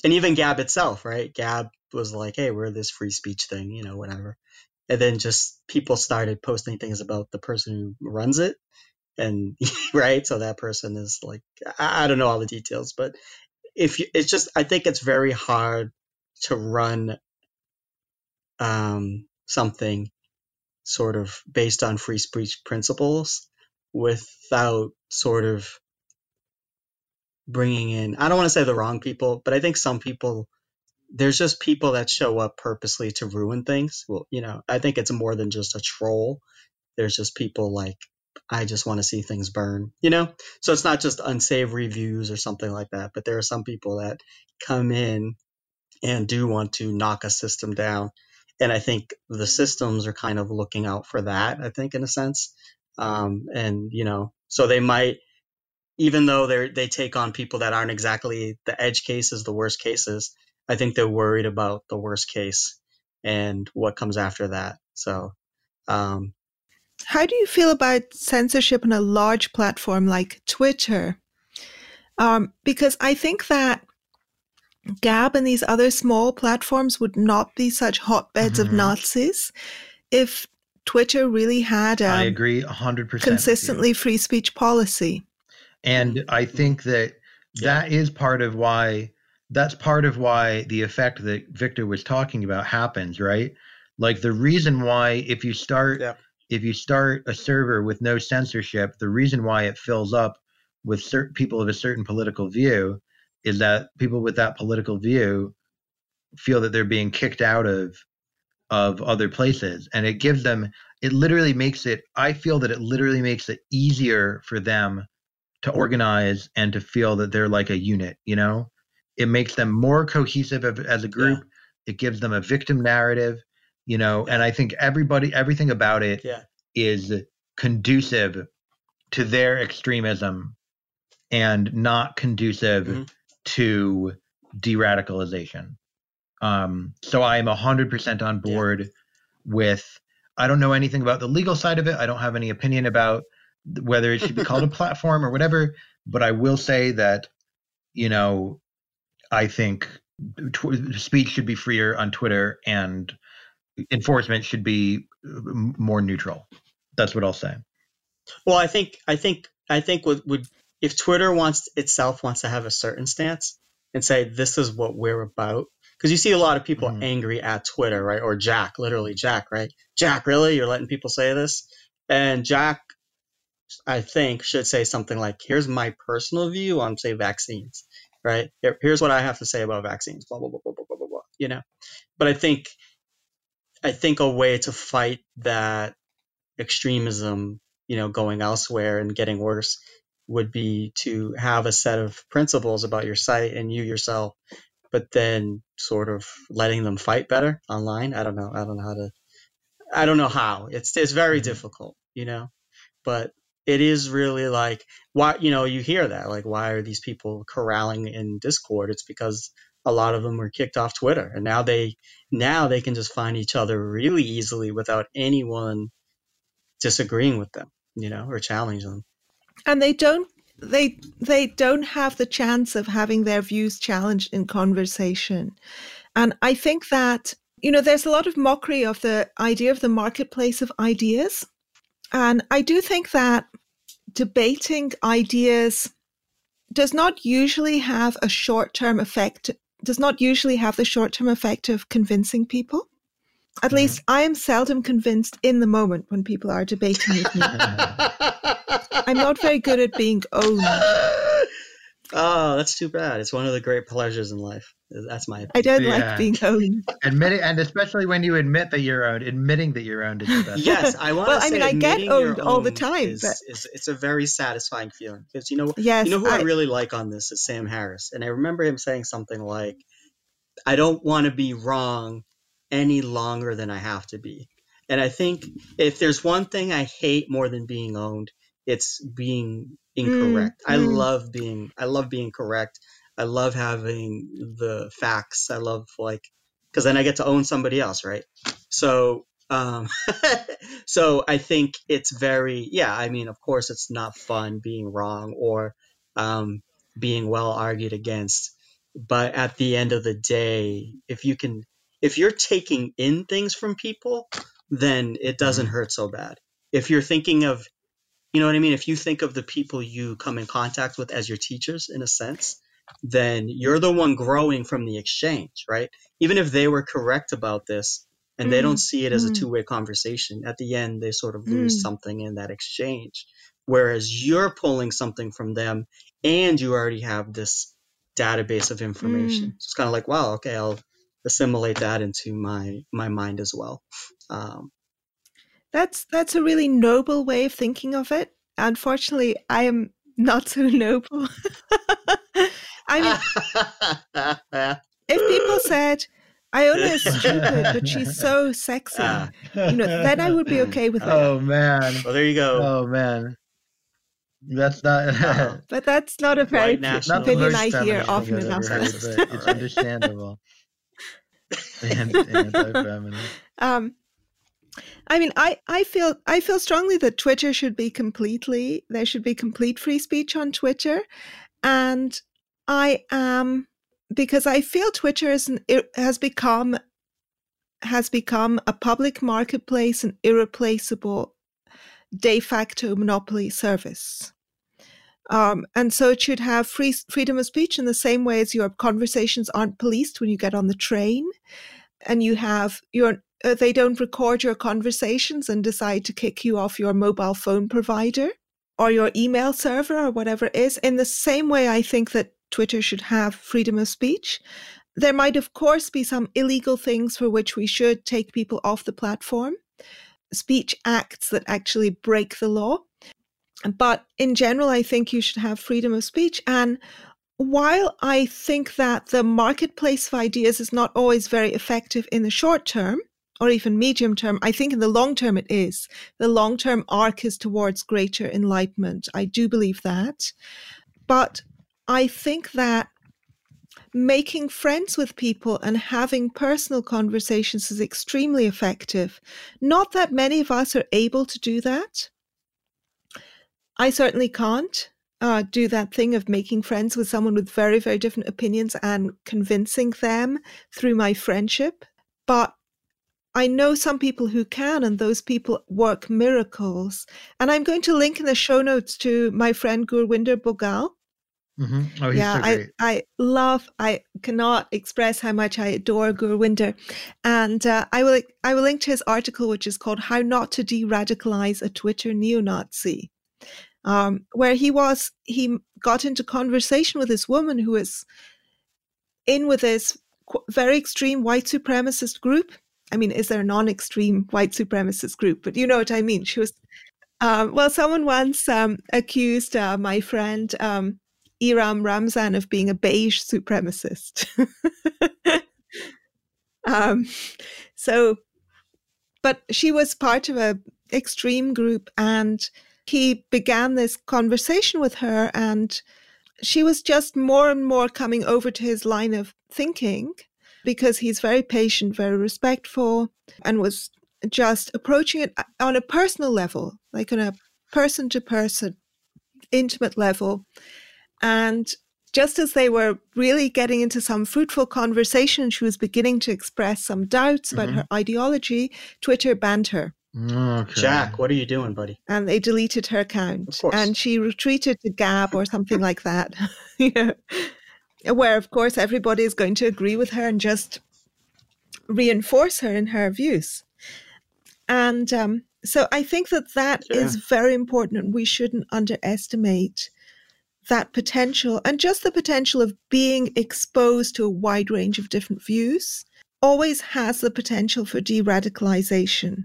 and even Gab itself, right? Gab was like, hey, we're this free speech thing, you know, whatever. And then just people started posting things about the person who runs it and right so that person is like I, I, don't know all the details but if you it's just i think it's very hard to run um, something sort of based on free speech principles without sort of bringing in i don't want to say the wrong people but i think some people there's just people that show up purposely to ruin things well you know i think it's more than just a troll there's just people like I just want to see things burn, you know? So it's not just unsavory views or something like that, but there are some people that come in and do want to knock a system down. And I think the systems are kind of looking out for that, I think, in a sense. Um, and, you know, so they might, even though they they take on people that aren't exactly the edge cases, the worst cases, I think they're worried about the worst case and what comes after that. So, um, how do you feel about censorship on a large platform like Twitter? Um, because I think that Gab and these other small platforms would not be such hotbeds mm-hmm. of Nazis if Twitter really had a I agree 100% consistently free speech policy. And mm-hmm. I think that that is part of why that's part of why the effect that Victor was talking about happens, right? Like the reason why if you start yeah. if you start a server with no censorship, the reason why it fills up with certain people of a certain political view is that people with that political view feel that they're being kicked out of of other places. And it gives them it literally makes it i feel that it literally makes it easier for them to organize and to feel that they're like a unit, you know? It makes them more cohesive as a group. Yeah. It gives them a victim narrative, you know, and I think everybody everything about it yeah. is conducive to their extremism and not conducive mm-hmm. to de-radicalization. Um, so I am hundred percent on board yeah. with. I don't know anything about the legal side of it. I don't have any opinion about whether it should be called a platform or whatever. But I will say that, you know, I think tw- speech should be freer on Twitter and enforcement should be more neutral. That's what I'll say. Well, I think I think I think would would if Twitter wants itself wants to have a certain stance and say this is what we're about because you see a lot of people mm. angry at Twitter, right? Or Jack, literally Jack, right? Jack, really? You're letting people say this? And Jack, I think, should say something like, "Here's my personal view on, say, vaccines." Right? Here, here's what I have to say about vaccines. Blah blah blah blah blah blah blah. blah you know, but I think, I think a way to fight that extremism, you know, going elsewhere and getting worse would be to have a set of principles about your site and you yourself, but then sort of letting them fight better online. I don't know. I don't know how to. I don't know how. It's it's very mm-hmm. difficult, you know. But it is really like why you know you hear that like why are these people corralling in Discord? It's because a lot of them were kicked off Twitter, and now they now they can just find each other really easily without anyone disagreeing with them, you know, or challenging them. And they don't they they don't have the chance of having their views challenged in conversation. And i think that you know there's a lot of mockery of the idea of the marketplace of ideas. And i do think that debating ideas does not usually have a short-term effect does not usually have the short-term effect of convincing people at mm-hmm. least i am seldom convinced in the moment when people are debating with me I'm not very good at being owned. Oh, that's too bad. It's one of the great pleasures in life. That's my. Opinion. I don't yeah. like being owned. Admitting, and especially when you admit that you're owned, admitting that you're owned is the best. yes, I want. To say. Well, I mean, I get owned all the time. Is, but... is, it's a very satisfying feeling because you know, yes, you know who I... I really like on this is Sam Harris, and I remember him saying something like, "I don't want to be wrong any longer than I have to be." And I think if there's one thing I hate more than being owned, it's being incorrect. Mm, I mm. love being I love being correct. I love having the facts. I love like because then I get to own somebody else, right? So um so I think it's very yeah, I mean of course it's not fun being wrong or um being well argued against. But at the end of the day, if you can if you're taking in things from people, then it doesn't mm-hmm. hurt so bad. If you're thinking of you know what I mean? If you think of the people you come in contact with as your teachers, in a sense, then you're the one growing from the exchange, right? Even if they were correct about this and mm. they don't mm, see it as mm. a two way conversation, at the end, they sort of lose mm. something in that exchange. Whereas you're pulling something from them and you already have this database of information. Mm. So it's kind of like, wow, okay, I'll assimilate that into my, my mind as well. Um, that's that's a really noble way of thinking of it. Unfortunately, I am not so noble. I mean, if people said Iona is stupid, but she's so sexy, ah. you know, then I would be okay with it. Oh man! Well, there you go. Oh man. That's not. But that's not a very opinion I hear often enough. It's understandable. and, um, I mean, I, I feel I feel strongly that Twitter should be completely there should be complete free speech on Twitter, and I am because I feel Twitter is an, has become has become a public marketplace and irreplaceable de facto monopoly service. Um, and so it should have free freedom of speech in the same way as your conversations aren't policed when you get on the train, and you have your uh, they don't record your conversations and decide to kick you off your mobile phone provider or your email server or whatever it is. In the same way, I think that Twitter should have freedom of speech. There might, of course, be some illegal things for which we should take people off the platform, speech acts that actually break the law. But in general, I think you should have freedom of speech. And while I think that the marketplace of ideas is not always very effective in the short term or even medium term, I think in the long term it is. The long term arc is towards greater enlightenment. I do believe that. But I think that making friends with people and having personal conversations is extremely effective. Not that many of us are able to do that. I certainly can't uh, do that thing of making friends with someone with very, very different opinions and convincing them through my friendship. But I know some people who can, and those people work miracles. And I'm going to link in the show notes to my friend Gurwinder Bhogal. Mm-hmm. Oh, yeah, so I, I love, I cannot express how much I adore Gurwinder. And uh, I will I will link to his article, which is called How Not to De-Radicalize a Twitter Neo-Nazi um, where he was he got into conversation with this woman who is in with this very extreme white supremacist group. I mean, is there a non-extreme white supremacist group? But you know what I mean. She was um, well. Someone once um, accused uh, my friend um, Iram Ramzan of being a beige supremacist. um, so, but she was part of a extreme group, and he began this conversation with her and she was just more and more coming over to his line of thinking because he's very patient, very respectful, and was just approaching it on a personal level, like on a person to person, intimate level. And just as they were really getting into some fruitful conversation, she was beginning to express some doubts about mm-hmm. her ideology, Twitter banned her. Okay. Jack, what are you doing, buddy? And they deleted her account. And she retreated to Gab or something like that. yeah. Where, of course, everybody is going to agree with her and just reinforce her in her views. And um, so I think that that yeah. is very important. And we shouldn't underestimate that potential and just the potential of being exposed to a wide range of different views always has the potential for de radicalization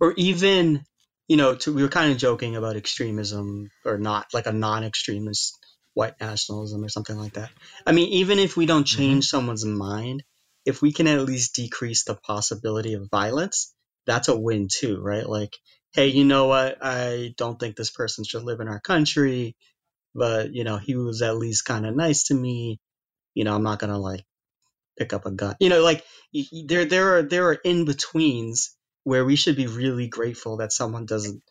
or even you know to, we were kind of joking about extremism or not like a non-extremist white nationalism or something like that. I mean even if we don't change mm-hmm. someone's mind if we can at least decrease the possibility of violence that's a win too right? Like hey you know what? I don't think this person should live in our country but you know he was at least kind of nice to me. You know i'm not gonna like pick up a gun. You know like there there are there are in betweens where we should be really grateful that someone doesn't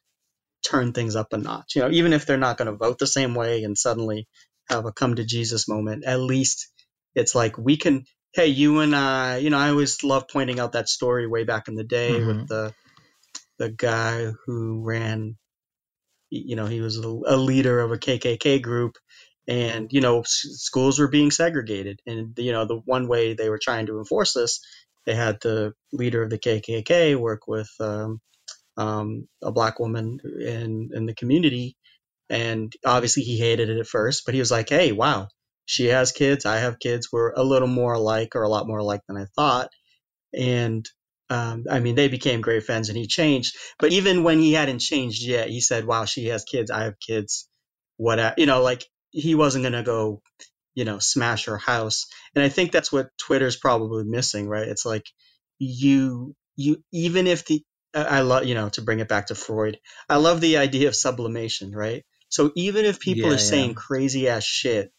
turn things up a notch. You know, even if they're not going to vote the same way and suddenly have a come to Jesus moment, at least it's like we can. Hey, you and I. You know, I always love pointing out that story way back in the day mm-hmm. with the the guy who ran. You know, he was a, a leader of a KKK group, and you know, s- schools were being segregated, and you know, the one way they were trying to enforce this they had the leader of the KKK work with um, um, a black woman in in the community, and obviously he hated it at first, but he was like, "Hey, wow, she has kids, I have kids, we're a little more alike, or a lot more alike than I thought," and um, I mean, they became great friends, and he changed. But even when he hadn't changed yet, he said, "Wow, she has kids, I have kids." What you know, like he wasn't gonna go you know, smash her house. And I think that's what Twitter's probably missing, right? It's like you, you, even if the, I love, you know, to bring it back to Freud, I love the idea of sublimation, right? So even if people yeah, are saying yeah. crazy ass shit,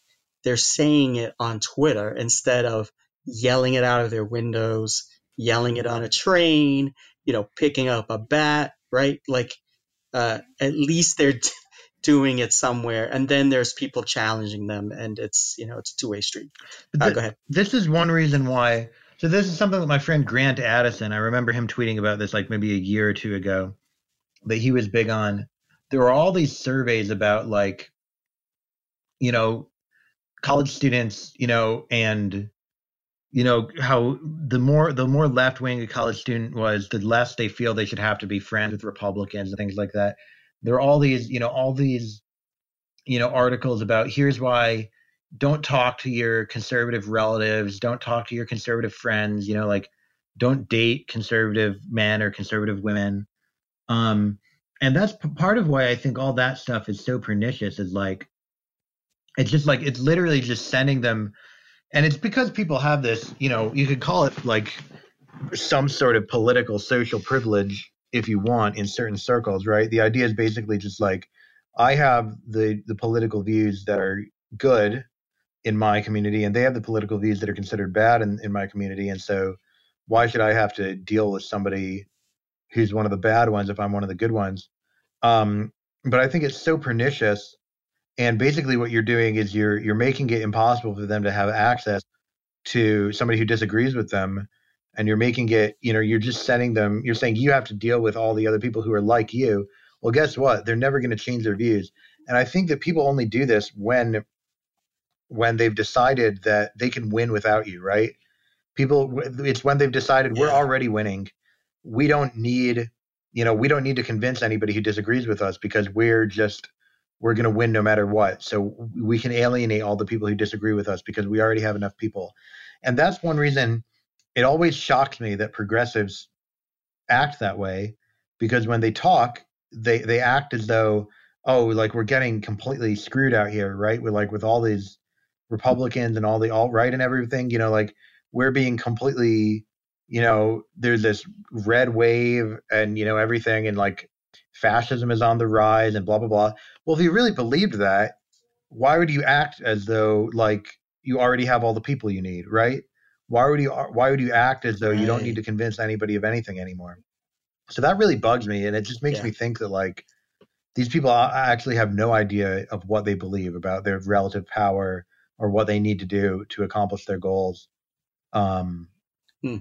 they're saying it on Twitter instead of yelling it out of their windows, yelling it on a train, you know, picking up a bat, right? Like, uh, at least they're doing it somewhere and then there's people challenging them and it's you know it's a two-way street uh, go ahead this is one reason why so this is something that my friend grant addison i remember him tweeting about this like maybe a year or two ago that he was big on. There were all these surveys about like you know college students you know and you know how the more the more left wing a college student was the less they feel they should have to be friends with republicans and things like that. There are all these you know all these you know articles about here's why don't talk to your conservative relatives don't talk to your conservative friends you know like don't date conservative men or conservative women um and that's p- part of why I think all that stuff is so pernicious. Is like, it's just like it's literally just sending them, and it's because people have this. You know, you could call it like some sort of political social privilege if you want in certain circles, right? The idea is basically just like I have the the political views that are good in my community, and they have the political views that are considered bad in, in my community, and so why should I have to deal with somebody who's one of the bad ones if I'm one of the good ones? Um, but I think it's so pernicious, and basically what you're doing is you're you're making it impossible for them to have access to somebody who disagrees with them and you're making it you know you're just sending them you're saying you have to deal with all the other people who are like you. Well guess what? They're never going to change their views. And i think that people only do this when when they've decided that they can win without you right? People it's when they've decided we're already winning. We don't need you know we don't need to convince anybody who disagrees with us because we're just we're going to win no matter what. So we can alienate all the people who disagree with us because we already have enough people. And that's one reason it always shocks me that progressives act that way because when they talk they they act as though oh like we're getting completely screwed out here right? With like with all these republicans and all the alt right and everything you know like we're being completely you know there's this red wave and you know everything and like fascism is on the rise and blah blah blah. Well if you really believed that why would you act as though like you already have all the people you need right? Why would you why would you act as though you don't need to convince anybody of anything anymore? So that really bugs me and it just makes Yeah. me think that like these people actually have no idea of what they believe about their relative power or what they need to do to accomplish their goals um Hmm.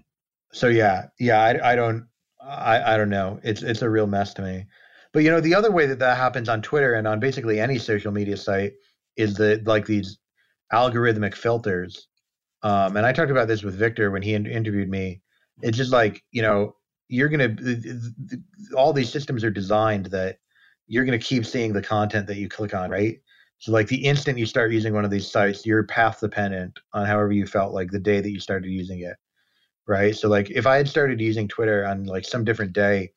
so yeah yeah i, I don't I, I don't know it's it's a real mess to me but you know the other way that that happens on twitter and on basically any social media site is that like these algorithmic filters um, and I talked about this with Victor when he in- interviewed me. It's just like you know you're gonna all these systems are designed that you're gonna keep seeing the content that you click on, right? So like the instant you start using one of these sites, you're path dependent on however you felt like the day that you started using it, right? So like if I had started using Twitter on like some different day,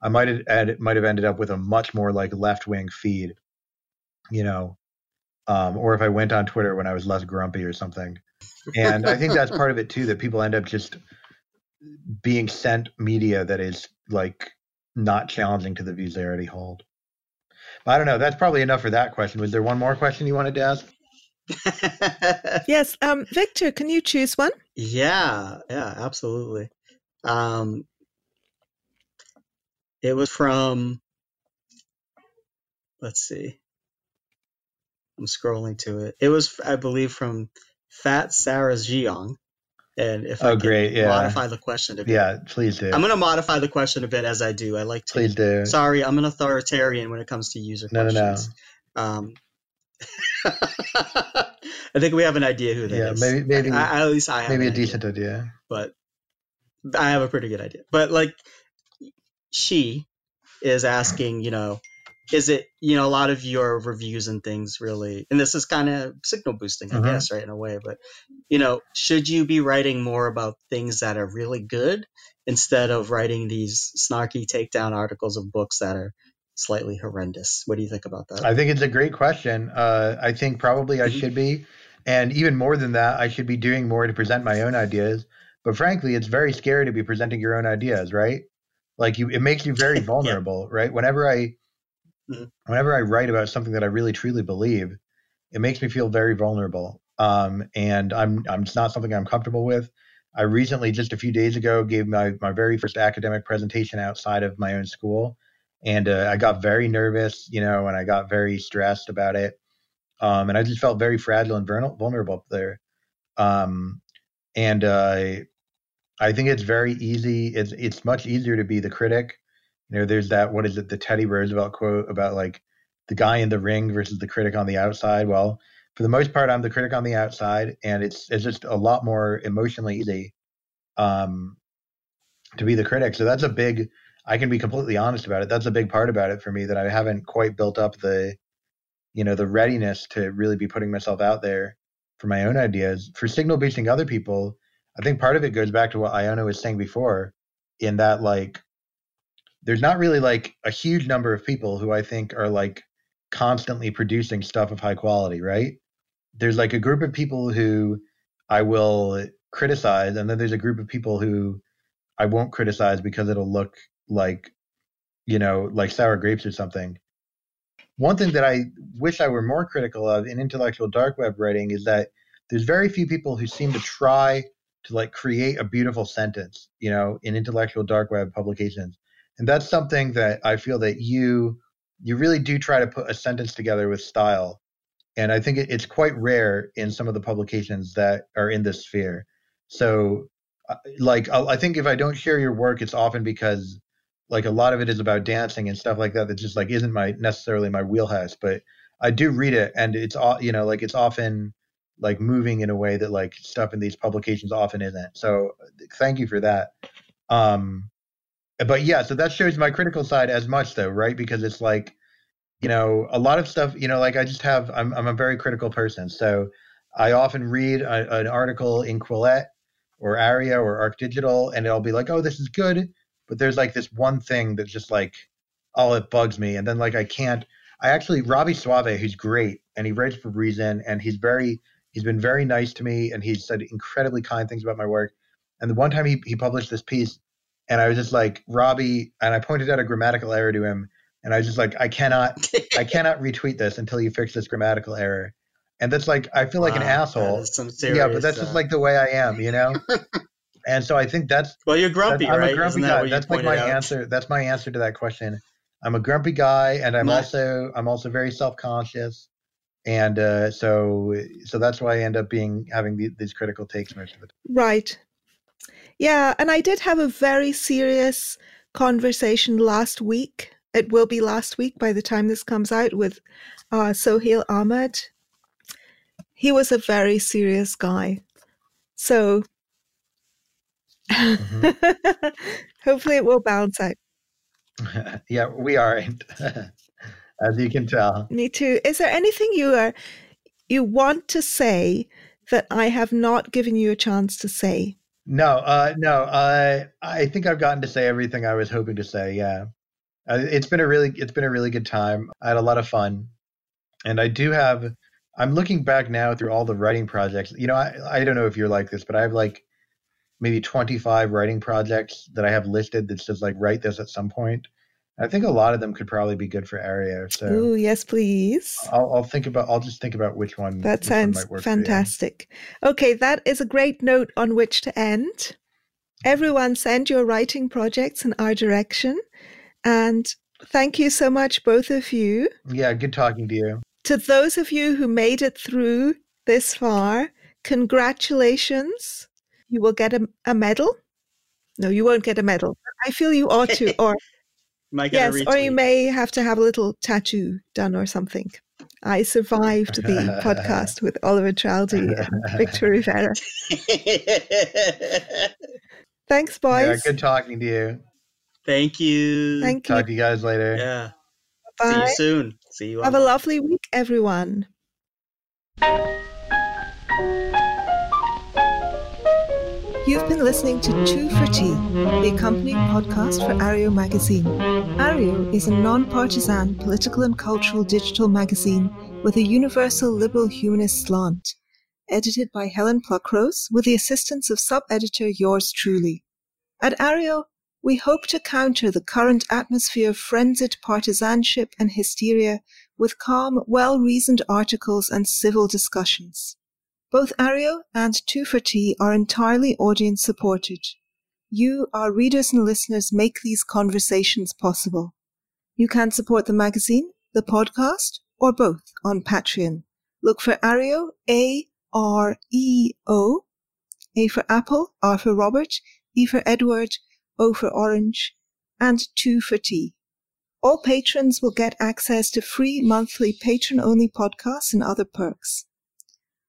I might have might have ended up with a much more like left wing feed, you know, um, or if I went on Twitter when I was less grumpy or something and I think that's part of it too that people end up just being sent media that is like not challenging to the views they already hold. But I don't know. That's probably enough for that question. Was there one more question you wanted to ask? Yes. Um, Victor, can you choose one? yeah, yeah, absolutely. Um, it was from, let's see, I'm scrolling to it. It was, I believe, from Fat Sarah Jiang. And if I Oh, can great, yeah. modify the question a bit, Yeah, please do. I'm going to modify the question a bit as I do. I like to. Please do. Sorry, I'm an authoritarian when it comes to user No, no, no. questions. Um, I think we have an idea who that is. Yeah, maybe- maybe- I, at least I have Maybe a an idea, decent idea. but I have a pretty good idea. But like, she is asking, you know, is it you know a lot of your reviews and things really, and this is kind of signal boosting, I Mhm. guess, right in a way. But you know, should you be writing more about things that are really good instead of writing these snarky takedown articles of books that are slightly horrendous? What do you think about that? I think it's a great question. Uh, I think probably I Mhm. should be. And even more than that, I should be doing more to present my own ideas. But frankly, it's very scary to be presenting your own ideas, right? Like you, it makes you very vulnerable, right? Whenever I, Mhm. whenever I write about something that I really truly believe, it makes me feel very vulnerable. Um, and I'm, I'm, it's not something I'm comfortable with. I recently, just a few days ago, gave my, my very first academic presentation outside of my own school. And uh, I got very nervous, you know, and I got very stressed about it. Um, and I just felt very fragile and vulnerable up there. Um, and uh, I think it's very easy. It's it's much easier to be the critic. You know, there's that what is it, the Teddy Roosevelt quote about like the guy in the ring versus the critic on the outside. Well, for the most part, I'm the critic on the outside, and it's it's just a lot more emotionally easy um, to be the critic. So that's a big. I can be completely honest about it. That's a big part about it for me that I haven't quite built up the, you know, the readiness to really be putting myself out there for my own ideas. For signal boosting other people, I think part of it goes back to what Iona was saying before, in that like there's not really like a huge number of people who I think are like constantly producing stuff of high quality, right? There's like a group of people who I will criticize, and then there's a group of people who I won't criticize because it'll look like, you know, like sour grapes or something. One thing that I wish I were more critical of in intellectual dark web writing is that there's very few people who seem to try to like create a beautiful sentence, you know, in intellectual dark web publications. And that's something that I feel that you you really do try to put a sentence together with style. And I think it's quite rare in some of the publications that are in this sphere. So, uh, like, I think if I don't share your work, it's often because, like, a lot of it is about dancing and stuff like that. That just like isn't my necessarily my wheelhouse. But I do read it, and it's all you know, like it's often like moving in a way that like stuff in these publications often isn't. So, thank you for that. Um, but yeah, so that shows my critical side as much though, right? Because it's like, you know, a lot of stuff, you know, like I just have, I'm, I'm a very critical person. So I often read a, an article in Quillette or Areo or Arc Digital, and it'll be like, oh, this is good. But there's like this one thing that just like, oh, it bugs me. And then like I can't, I actually, Robby Soave, who's great and he writes for Reason and he's very, he's been very nice to me and he's said incredibly kind things about my work. And the one time he, he published this piece, and I was just like, Robby, and I pointed out a grammatical error to him, and I was just like, I cannot, I cannot retweet this until you fix this grammatical error. And that's like, I feel like wow, an asshole. Serious, yeah, but that's uh... just like the way I am, you know. and so I think that's well, you're grumpy, I'm right? a grumpy that guy. That's like my out? answer. That's my answer to that question. I'm a grumpy guy, and I'm also I'm also very self conscious, and uh, so so that's why I end up being having the, these critical takes most of the time. Right. Yeah, and I did have a very serious conversation last week. It will be last week by the time this comes out with uh, Sohail Ahmed. He was a very serious guy. So mm-hmm. hopefully it will balance out. yeah, we aren't, as you can tell. Me too. Is there anything you are you want to say that I have not given you a chance to say? No, uh, no. I I think I've gotten to say everything I was hoping to say. Yeah, uh, it's been a really, it's been a really good time. I had a lot of fun, and I do have. I'm looking back now through all the writing projects. You know, I I don't know if you're like this, but I have like maybe 25 writing projects that I have listed that says like write this at some point. I think a lot of them could probably be good for Areo. So, Ooh, yes, please. I'll, I'll think about. I'll just think about which one. That sounds one fantastic. Okay, that is a great note on which to end. Everyone, send your writing projects in our direction, and thank you so much, both of you. Yeah, good talking to you. To those of you who made it through this far, congratulations. You will get a, a medal. No, you won't get a medal. I feel you ought to, or yes, or you may have to have a little tattoo done or something. I survived the podcast with Oliver Traldi and Victor Rivera. Thanks, boys. Yeah, good talking to you. Thank you. Thank Talk you. to you guys later. Yeah. Bye. See you soon. See you. Have a lovely week, everyone. You've been listening to Two for Tea, the accompanying podcast for Areo magazine. Areo is a non partisan political and cultural digital magazine with a universal liberal humanist slant, edited by Helen Pluckrose with the assistance of sub editor yours truly. At Areo, we hope to counter the current atmosphere of frenzied partisanship and hysteria with calm, well reasoned articles and civil discussions. Both Areo and Two for Tea are entirely audience supported. You, our readers and listeners, make these conversations possible. You can support the magazine, the podcast, or both on Patreon. Look for Areo, A R E O, A for Apple, R for Robert, E for Edward, O for Orange, and Two for Tea. All patrons will get access to free monthly patron only podcasts and other perks.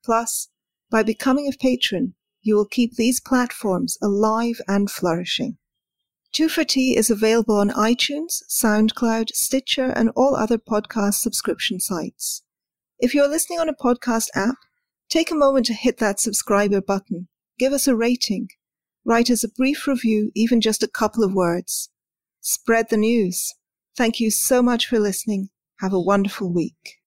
Plus, by becoming a patron, you will keep these platforms alive and flourishing. Two for Tea is available on iTunes, SoundCloud, Stitcher, and all other podcast subscription sites. If you're listening on a podcast app, take a moment to hit that subscriber button. Give us a rating. Write us a brief review, even just a couple of words. spread the news. Thank you so much for listening. Have a wonderful week.